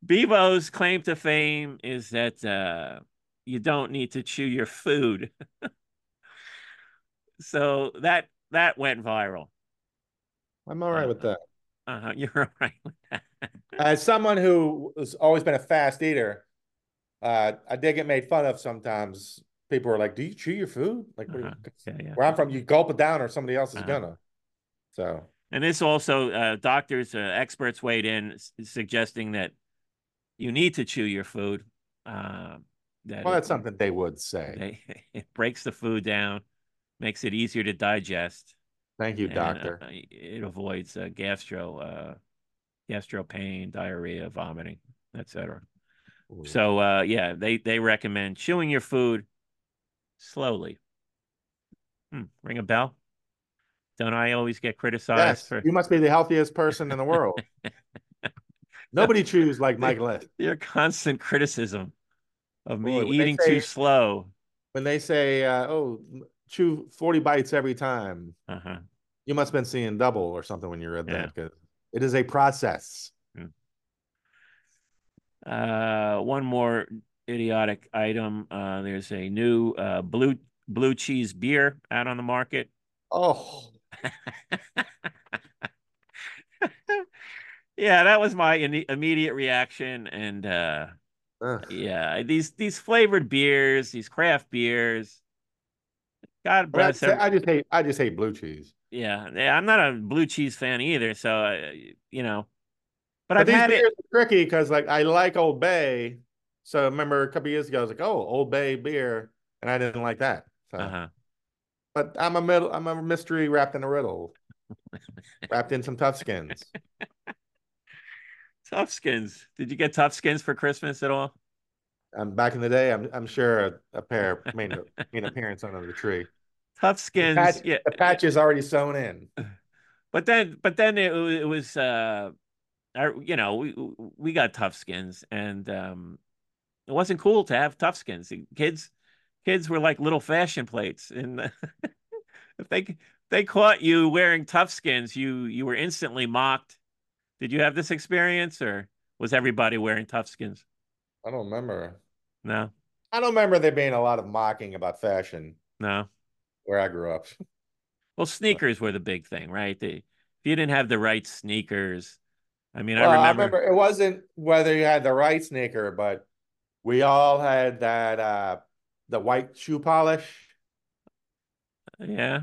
Bevo's claim to fame is that uh, you don't need to chew your food. <laughs> so that that went viral. I'm all right with that. Uh-huh, <laughs> you're right with that. <laughs> As someone who has always been a fast eater, uh, I did get made fun of sometimes. People were like, "Do you chew your food?" Like, what do you- Uh-huh. <laughs> Yeah, yeah. where I'm from, you gulp it down, or somebody else is Uh-huh. gonna. So And this also, uh, doctors, uh, experts weighed in, s- suggesting that you need to chew your food. Uh, that Well, it- that's something they would say. They, it breaks the food down, makes it easier to digest. Thank you, and, doctor. uh, it avoids uh, gastro, uh, gastro pain, diarrhea, vomiting, etc. So uh, yeah, they they recommend chewing your food slowly. Hmm, ring a bell? Don't I always get criticized yes, for you must be the healthiest person in the world. <laughs> Nobody chews like Mike Lisk. your constant criticism of me Boy, eating say- too slow? When they say, uh, "Oh, chew forty bites every time," Uh-huh. you must have been seeing double or something when you read Yeah. that. Because it is a process. Uh, one more idiotic item. Uh, there's a new uh, blue blue cheese beer out on the market. Oh, <laughs> yeah, that was my in- immediate reaction, and uh, ugh. yeah, these these flavored beers, these craft beers. God I, bless them. I just hate. I just hate blue cheese. Yeah, yeah, I'm not a blue cheese fan either, so uh, you know. But, But, I've these had beers it. are tricky because, like, I like Old Bay. So I remember a couple years ago, I was like, "Oh, Old Bay beer," and I didn't like that. So, Uh-huh. but I'm a middle. I'm a mystery wrapped in a riddle, wrapped in some tough skins. <laughs> Tough skins. Did you get tough skins for Christmas at all? Um, back in the day, I'm I'm sure a, a pair made, a- made an appearance under the tree. Tough The skins. patch, yeah. the patch is already sewn in. <sighs> But then, but then it, it was uh, I, you know, we we got tough skins, and um, it wasn't cool to have tough skins. Kids, kids were like little fashion plates, and <laughs> if they they caught you wearing tough skins, you you were instantly mocked. Did you have this experience, or was everybody wearing tough skins? I don't remember. No, I don't remember there being a lot of mocking about fashion. No, where I grew up. Well, sneakers were the big thing, right? The, if you didn't have the right sneakers, I mean, well, I, remember... I remember it wasn't whether you had the right sneaker, but we all had that uh the white shoe polish. Yeah.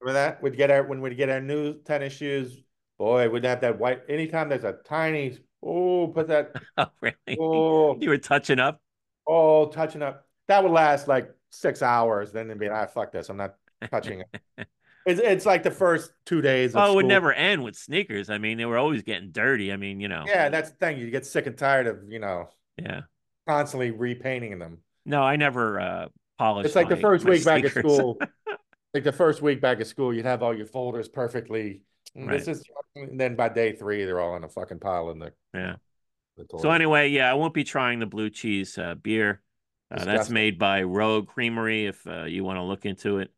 Remember that? We'd get our when we'd get our new tennis shoes. Boy, we'd have that white. Anytime there's a tiny, oh, put that. <laughs> Oh, really? Oh, you were touching up. Oh, touching up. That would last like six hours. Then they'd be, like, ah, fuck this. I'm not touching it. <laughs> It's, it's like the first two days. oh, it would never end with sneakers. I mean, they were always getting dirty. I mean, you know. Yeah, that's the thing. You get sick and tired of you know. Yeah. Constantly repainting them. No, I never uh polished. It's like my, the first week sneakers. back at school. <laughs> like the first week back at school, you'd have all your folders perfectly. Right. This is, and then by day three, they're all in a fucking pile in the. Yeah. The so anyway, yeah, I won't be trying the blue cheese uh, beer. Uh, that's made by Rogue Creamery. If uh, you want to look into it,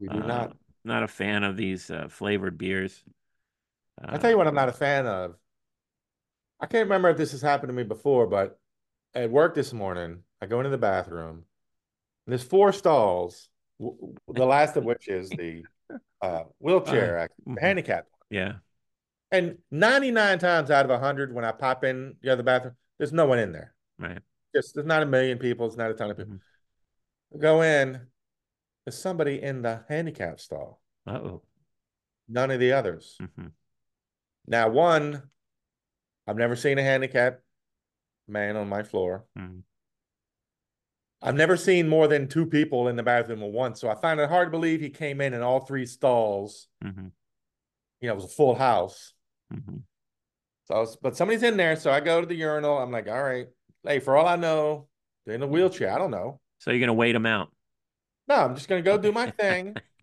we do not. Uh, not a fan of these uh, flavored beers. I tell you what, I'm not a fan of. I can't remember if this has happened to me before, but at work this morning, I go into the bathroom. there's four stalls, the last of which is the uh, wheelchair, uh, mm-hmm. handicap. Yeah. And 99 times out of 100, when I pop in the other bathroom, there's no one in there. Right. Just there's not a million people. It's not a ton of people. Mm-hmm. Go in. There's somebody in the handicap stall. oh. None of the others. Mm-hmm. Now, one, I've never seen a handicap man on my floor. Mm-hmm. I've never seen more than two people in the bathroom at once. So I find it hard to believe he came in in all three stalls. Mm-hmm. You know, it was a full house. Mm-hmm. So, was, but somebody's in there. So I go to the urinal. I'm like, all right, hey, for all I know, they're in a wheelchair. I don't know. So you're gonna wait them out? No, I'm just gonna go do my thing. <laughs>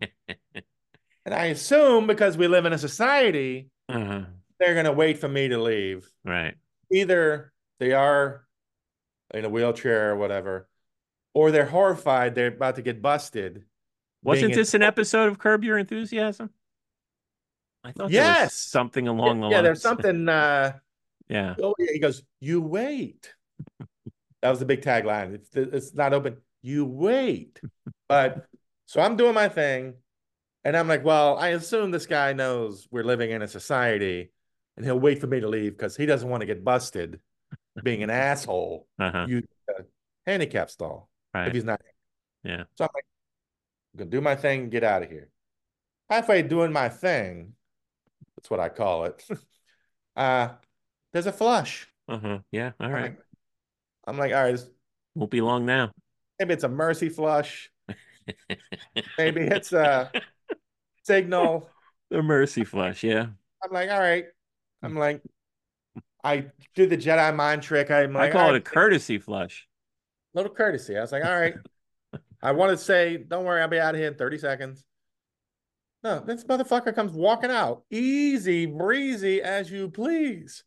and I assume because we live in a society, uh-huh. they're gonna wait for me to leave. Right. Either they are in a wheelchair or whatever, or they're horrified they're about to get busted. Wasn't this an episode of Curb Your Enthusiasm? I thought yes, something along yeah, the yeah, lines. there's something. Uh, <laughs> yeah. Oh yeah, he goes. You wait. That was the big tagline. It's it's not open. You wait. but so I'm doing my thing, and I'm like, well, I assume this guy knows we're living in a society, and he'll wait for me to leave because he doesn't want to get busted being an asshole. Uh-huh. You handicap stall right. if he's not. Yeah. So I'm like, I'm gonna do my thing, get out of here. Halfway doing my thing, that's what I call it. <laughs> uh, there's a flush. Uh-huh. Yeah. All right. I'm like, all right, won't be long now. Maybe it's a mercy flush. <laughs> Maybe it's a signal. <laughs> The mercy flush, yeah. I'm like, all right. I'm like, I do the Jedi mind trick. I'm like, I call it a courtesy flush. Little courtesy. I was like, all right. I want to say, don't worry, I'll be out of here in 30 seconds. No, this motherfucker comes walking out, easy breezy as you please.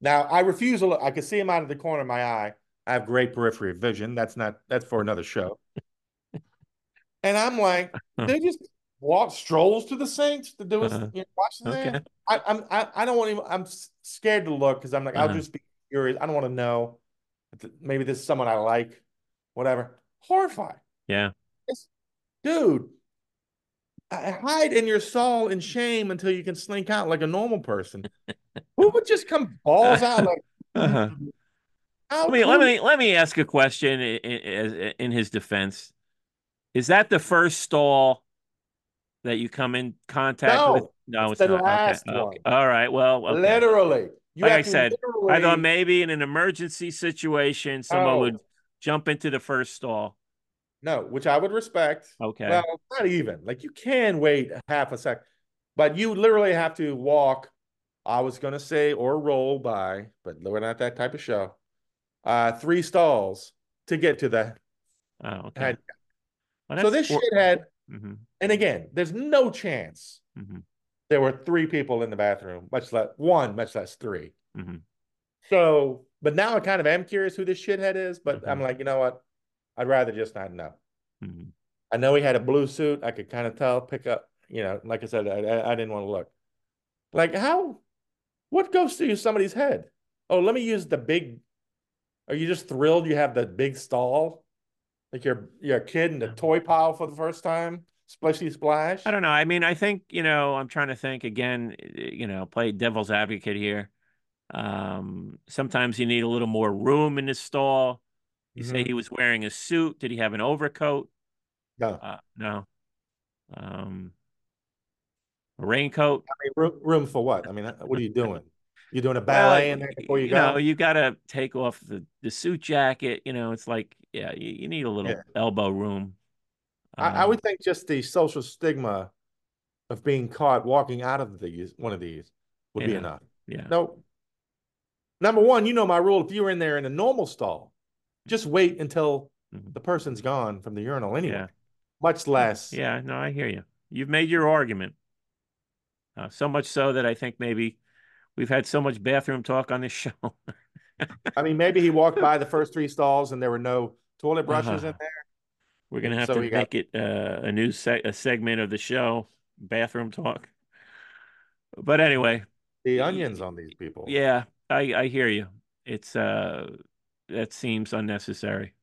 Now I refuse to look. I can see him out of the corner of my eye. I have great periphery vision. That's not that's for another show. <laughs> and I'm like, they just walk strolls to the Saints to do his uh-huh. you know, watch the okay. I, I'm I, I don't want even I'm scared to look because I'm like, uh-huh. I'll just be curious. I don't want to know. Maybe this is someone I like, whatever. Horrified. Yeah. It's, dude, hide in your soul in shame until you can slink out like a normal person. <laughs> Who would just come balls out like? Uh-huh. Oh, let me let me let me ask a question in, in, his defense. Is that the first stall that you come in contact no, with? No, it's, it's the not. last okay. one. Okay. All right. Well, okay. literally. like I said, literally... I thought maybe in an emergency situation, someone oh. would jump into the first stall. No, which I would respect. Okay. Well, not even. Like you can wait half a sec, but you literally have to walk. I was gonna say or roll by, but we're not that type of show. Uh, three stalls to get to the. Oh, okay. Well, so this four... shithead, mm-hmm. and again, there's no chance mm-hmm. there were three people in the bathroom, much less one, much less three. hmm So, but now I kind of am curious who this shithead is, but I'm like, you know what? I'd rather just not know. hmm I know he had a blue suit. I could kind of tell, pick up, you know, like I said, I, I, I didn't want to look. Like, how, what goes through somebody's head? Oh, let me use the big, are you just thrilled you have the big stall? Like you're, you're a kid in the toy pile for the first time? Splishy splash? I don't know. I mean, I think, you know, I'm trying to think again, you know, play devil's advocate here. Um, sometimes you need a little more room in the stall. You say Mhm. he was wearing a suit. Did he have an overcoat? No. Uh, no. Um, a raincoat. I mean, room, room for what? I mean, what are you doing? You doing a ballet in there before you, you know, go? you got to take off the, the suit jacket. You know, it's like, yeah, you, you need a little Yeah. elbow room. I, I Um, would think just the social stigma of being caught walking out of these one of these would be enough. yeah. No. Number one, you know my rule. If you were in there in a normal stall, just wait until Mhm. the person's gone from the urinal anyway. Yeah. Much less. Yeah, no, I hear you. You've made your argument. Uh, so much so that I think maybe we've had so much bathroom talk on this <laughs> show. I mean, maybe he walked by the first three stalls and there were no toilet brushes in Uh-huh. there. We're gonna have So to we got- make it uh, a new se a segment of the show, bathroom talk. But anyway, The onions on these people. yeah, I I hear you. It's uh that seems unnecessary.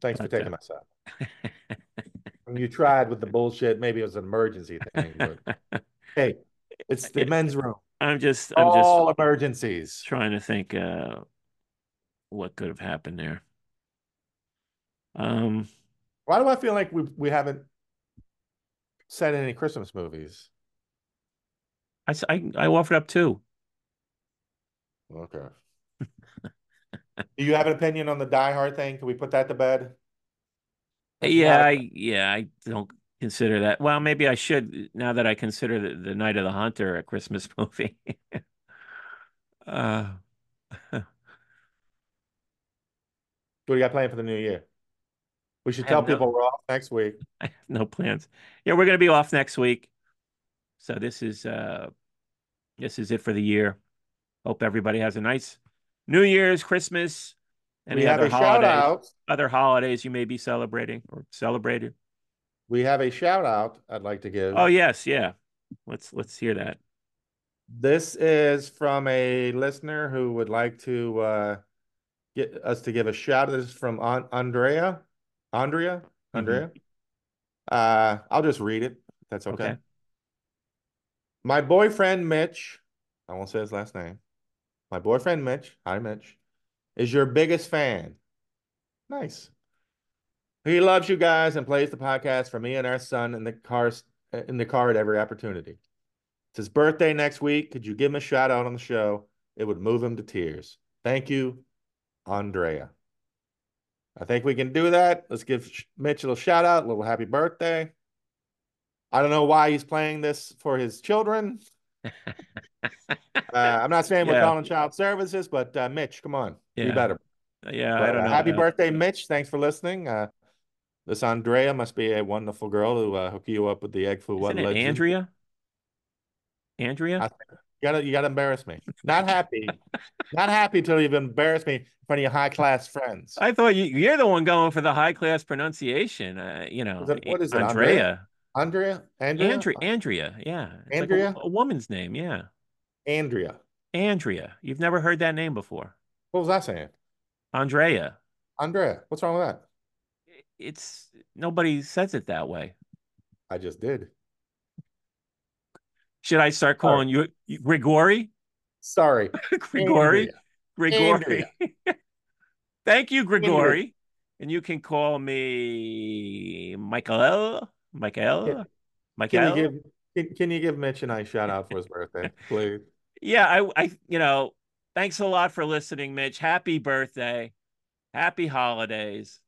Thanks for uh, taking my side. <laughs> You tried with the bullshit, maybe it was an emergency thing. But <laughs> hey, it's the It- men's room. I'm just I'm just All emergencies. trying to think uh what could have happened there. Um Why do I feel like we we haven't said any Christmas movies? I I, I offered up two. Okay. Do you have an opinion on the Die Hard thing? Can we put that to bed? That's Yeah, I yeah, I don't consider that. Well, maybe I should now that I consider the, the Night of the Hunter a Christmas <laughs> movie. uh <laughs> What do you got planned for the new year? We should I tell no- people we're off next week. <laughs> I have no plans. Yeah, we're gonna be off next week. So this is uh this is it for the year. Hope everybody has a nice New Year's, Christmas, have other holidays, other holidays you may be celebrating or celebrated. We have a shout out I'd like to give. Oh yes, yeah. Let's let's hear that. This is from a listener who would like to uh, get us to give a shout. Out. This is from An- Andrea. Andrea? Andrea? Uh, I'll just read it. That's okay. Okay. My boyfriend Mitch, I won't say his last name. My boyfriend Mitch, hi Mitch, is your biggest fan. Nice. He loves you guys and plays the podcast for me and our son in the cars in the car at every opportunity. It's his birthday next week. Could you give him a shout out on the show? It would move him to tears. Thank you, Andrea. I think we can do that. Let's give Mitchell a shout out, a little happy birthday. I don't know why he's playing this for his children. <laughs> Uh, I'm not saying we're calling child services, but uh, Mitch, come on, Yeah. be better. Yeah, I don't uh, know. happy Uh, birthday, Mitch. Thanks for listening. This Andrea must be a wonderful girl to uh, hook you up with the egg foo what Isn't it. Andrea? Andrea? I- You gotta, you gotta embarrass me. Not happy, not happy till you've embarrassed me in front of your high class friends. I thought you, you're the one going for the high class pronunciation. Uh, you know, Is it- what is it, Andrea. Andrea, Andrea, Andrea, Andrea, yeah. It's like a- Andrea? a, woman's name, yeah. Andrea. Andrea. You've never heard that name before. What was I saying? Andrea. Andrea. What's wrong with that? It's nobody says it that way. I just did. Should I start calling you you- Grigori? Sorry, <laughs> Grigori? Grigori. <laughs> Thank you, Grigori. And you can call me Michael. Michael. Yeah. Can Michael. you give can, can you give Mitch a nice shout out for his birthday, <laughs> please? Yeah, I, I, you know, thanks a lot for listening, Mitch. Happy birthday, happy holidays.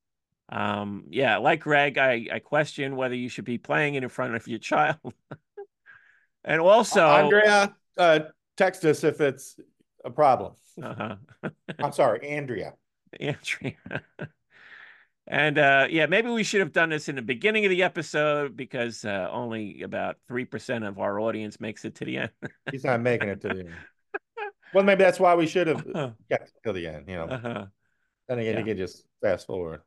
Um, yeah, like Greg, I, I question whether you should be playing it in front of your child. <laughs> and also, Andrea, uh, text us if it's a problem. uh-huh, <laughs> I'm sorry, Andrea. <laughs> Andrea. and uh, yeah, maybe we should have done this in the beginning of the episode because uh, only about three percent of our audience makes it to the end. He's not making it to the end. Well, maybe that's why we should have uh kept till the end. You know, huh. then again, Yeah. you can just fast forward.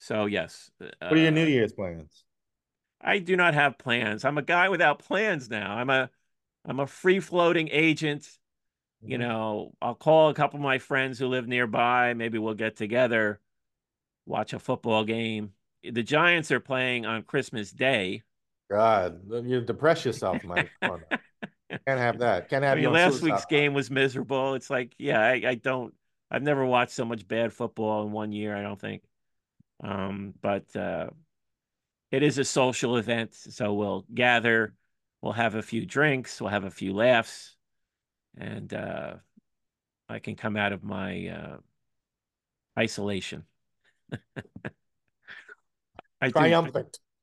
So yes. What are your uh, New Year's plans? I do not have plans. I'm a guy without plans now. I'm a I'm a free floating agent. You Mhm. know, I'll call a couple of my friends who live nearby. Maybe we'll get together, watch a football game. The Giants are playing on Christmas Day. God, you depress yourself, Mike. Come on now. <laughs> Can't have that. Can't I have mean, you last week's game was miserable. It's like, yeah, I, I don't I've never watched so much bad football in one year, I don't think. Um, but uh it is a social event, so we'll gather, we'll have a few drinks, we'll have a few laughs, and uh I can come out of my uh isolation. <laughs> I do triumphant. <laughs>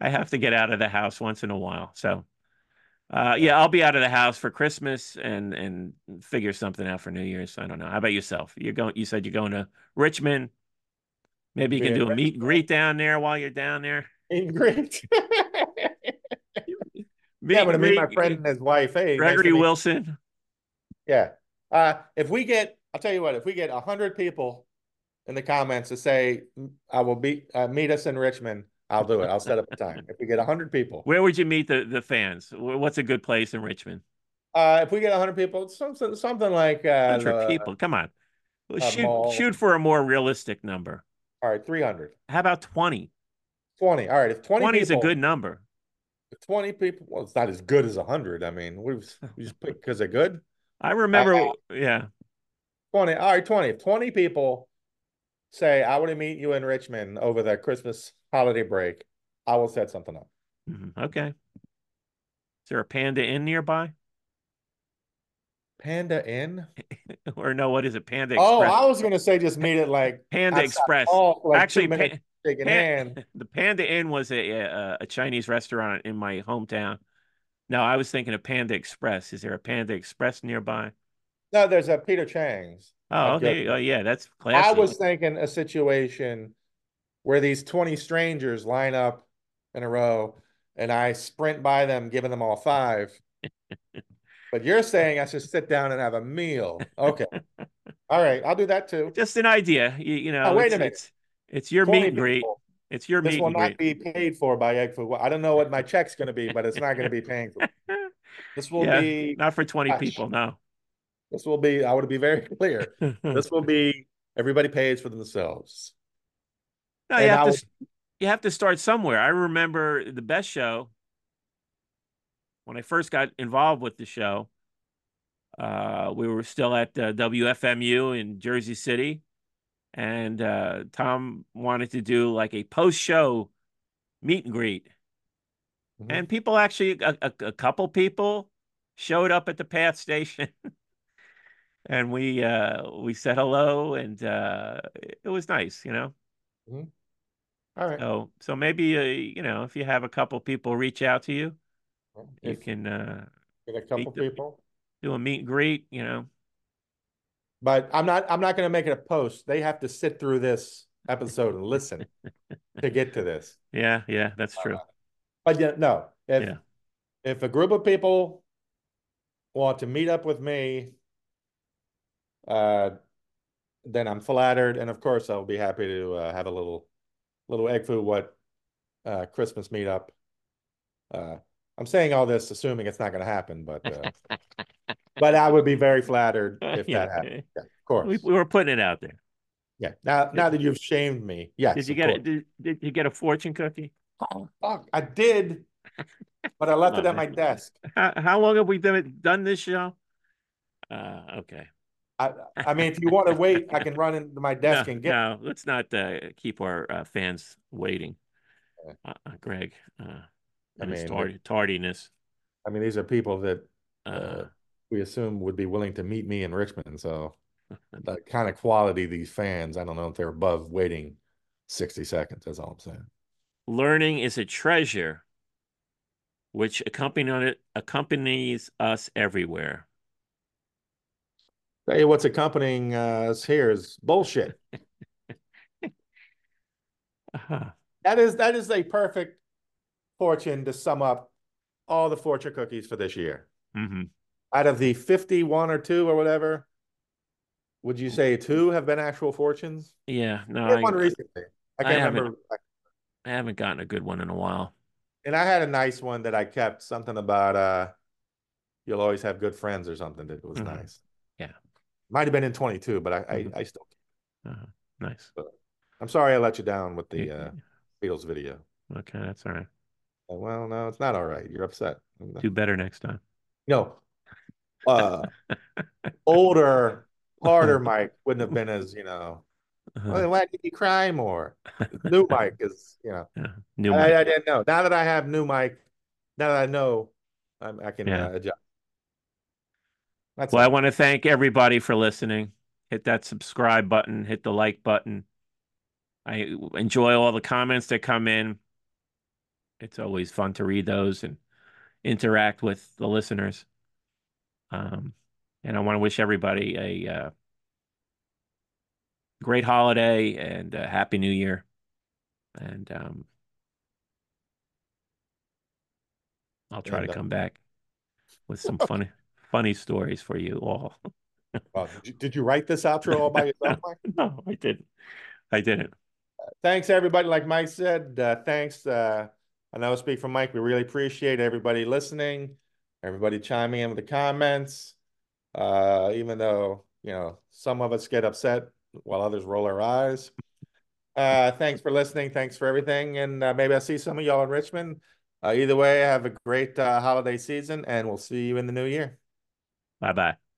I have to get out of the house once in a while. So uh yeah, I'll be out of the house for Christmas and and figure something out for New Year's. I don't know. How about yourself? You're going you said you're going to Richmond. Maybe you can do a meet and greet down there while you're down there. In great. <laughs> Meet yeah, I'm gonna and meet my friend and his wife. Hey, Gregory meet you. Wilson. Yeah. Uh, if we get, I'll tell you what, if we get hundred people in the comments to say, I will be, uh, meet us in Richmond, I'll do it. I'll set up a time. If we get hundred people, Where would you meet the the fans? What's a good place in Richmond? uh, if we get hundred people, something, something like, uh, Hundred people. Come on. Shoot mall. shoot for a more realistic number. All right, 300, How about 20? 20. All right. If 20, 20 is a good number. if 20 people, well, it's not as good as hundred. I mean, we we just pick because they're good. I remember, yeah. 20. All right, 20. If 20 people say, I want to meet you in Richmond over the Christmas holiday break, I will set something up. Mhm. Okay. Is there a Panda Inn nearby? Panda Inn? <laughs> or no, what is it? Panda Oh, Express. I was going to say just meet it like <laughs> Panda Express. like Actually, Pa- <laughs> shaking hand. the Panda Inn was a, a a Chinese restaurant in my hometown. No, I was thinking of Panda Express. Is there a Panda Express nearby? No, there's a Peter Chang's. Oh, okay. Oh, yeah, that's classy. I was thinking a situation where these 20 strangers line up in a row and I sprint by them, giving them all five. But you're saying I should sit down and have a meal. Okay. <laughs> All right. I'll do that too. just an idea. You, you know, Now, wait a minute. it's it's your 20 meet and greet. It's your meat. This meet will not greet. be paid for by Egg Food. I don't know what my check's going to be, but it's not going to be paying for. <laughs> This will yeah, be. not for 20 cash. people, no. This will be. I want to be very <laughs> clear. This will be. Everybody pays for themselves. No, you have I to will- you have to start somewhere. I remember the best show when I first got involved with the show. Uh, we were still at uh, WFMU in Jersey City, and uh, Tom wanted to do like a post-show meet and greet, Mhm. and people actually a, a, a couple people showed up at the Path station. <laughs> And we uh we said hello and uh it was nice, you know. All right. So so maybe uh, you know if you have a couple people reach out to you, you If can uh, get a couple the- people. do a meet and greet. You know, But I'm not. I'm not going to make it a post. They have to sit through this episode and listen to get to this. <laughs> yeah, yeah, that's true. But yeah, no. If Yeah. if a group of people want to meet up with me, uh, then I'm flattered, and of course I'll be happy to uh, have a little little egg foo what uh, Christmas meetup. Uh, I'm saying all this assuming it's not going to happen, but uh, but I would be very flattered <laughs> if Yeah, that happened. yeah. Yeah, of course. We, we were putting it out there. Yeah. Now, now that you've shamed me, yes. Did you get course. it? Did, did you get a fortune cookie? Oh, fuck, I did, but I left <laughs> it at my desk. How, how long have we done done this show? Uh, okay. I, I mean, if you want to wait, I can run into my <laughs> desk no, and get. no, let's not uh, keep our uh, fans waiting. Uh, uh, Greg, uh, I mean, tard- tardiness. I mean, these are people that Uh, we assume would be willing to meet me in Richmond. So <laughs> the kind of quality these fans, I don't know if they're above waiting 60 seconds. That's all I'm saying. learning is a treasure which accompany accompanies us everywhere. Tell you what's accompanying uh, us here is bullshit. <laughs> Uh-huh. That is that is a perfect fortune to sum up all the fortune cookies for this year. hmm out of the 51 or two or whatever, would you say two have been actual fortunes? Yeah, no, I one recently. I I can't haven't- remember. I haven't gotten a good one in a while. And I had a nice one that I kept something about uh you'll always have good friends or something that was Mhm. nice. Yeah. Might have been in 22, but I Mhm. I, I still Uh, nice. I'm sorry I let you down with the uh Beatles video. Okay, that's all right. Well, no, it's not all right. You're upset. Do better next time. No. Uh older, harder <laughs> Mike wouldn't have been as, you know, Uh-huh. well, why did you cry more? New <laughs> Mike is, you know, Yeah. New I. I didn't know. Now that I have new Mike, now that I know, I'm, I can Yeah. uh, adjust. That's Well, I want to thank everybody for listening. Hit that subscribe button, hit the like button. I enjoy all the comments that come in. It's always fun to read those and interact with the listeners. Um, and I want to wish everybody a uh, great holiday and a happy new year. And um, I'll try And, to uh, come back with some <laughs> funny, funny stories for you all. <laughs> Wow, did, you, did you write this outro all by yourself, <laughs> Mike? No, I didn't. I didn't. Thanks, everybody. Like Mike said, uh, thanks. I know I speak for Mike. We really appreciate everybody listening, everybody chiming in with the comments. Uh, even though, you know, some of us get upset while others roll our eyes. Uh, thanks for listening. Thanks for everything. And uh, maybe I'll see some of y'all in Richmond. Uh, either way, have a great uh, holiday season and we'll see you in the new year. Bye bye.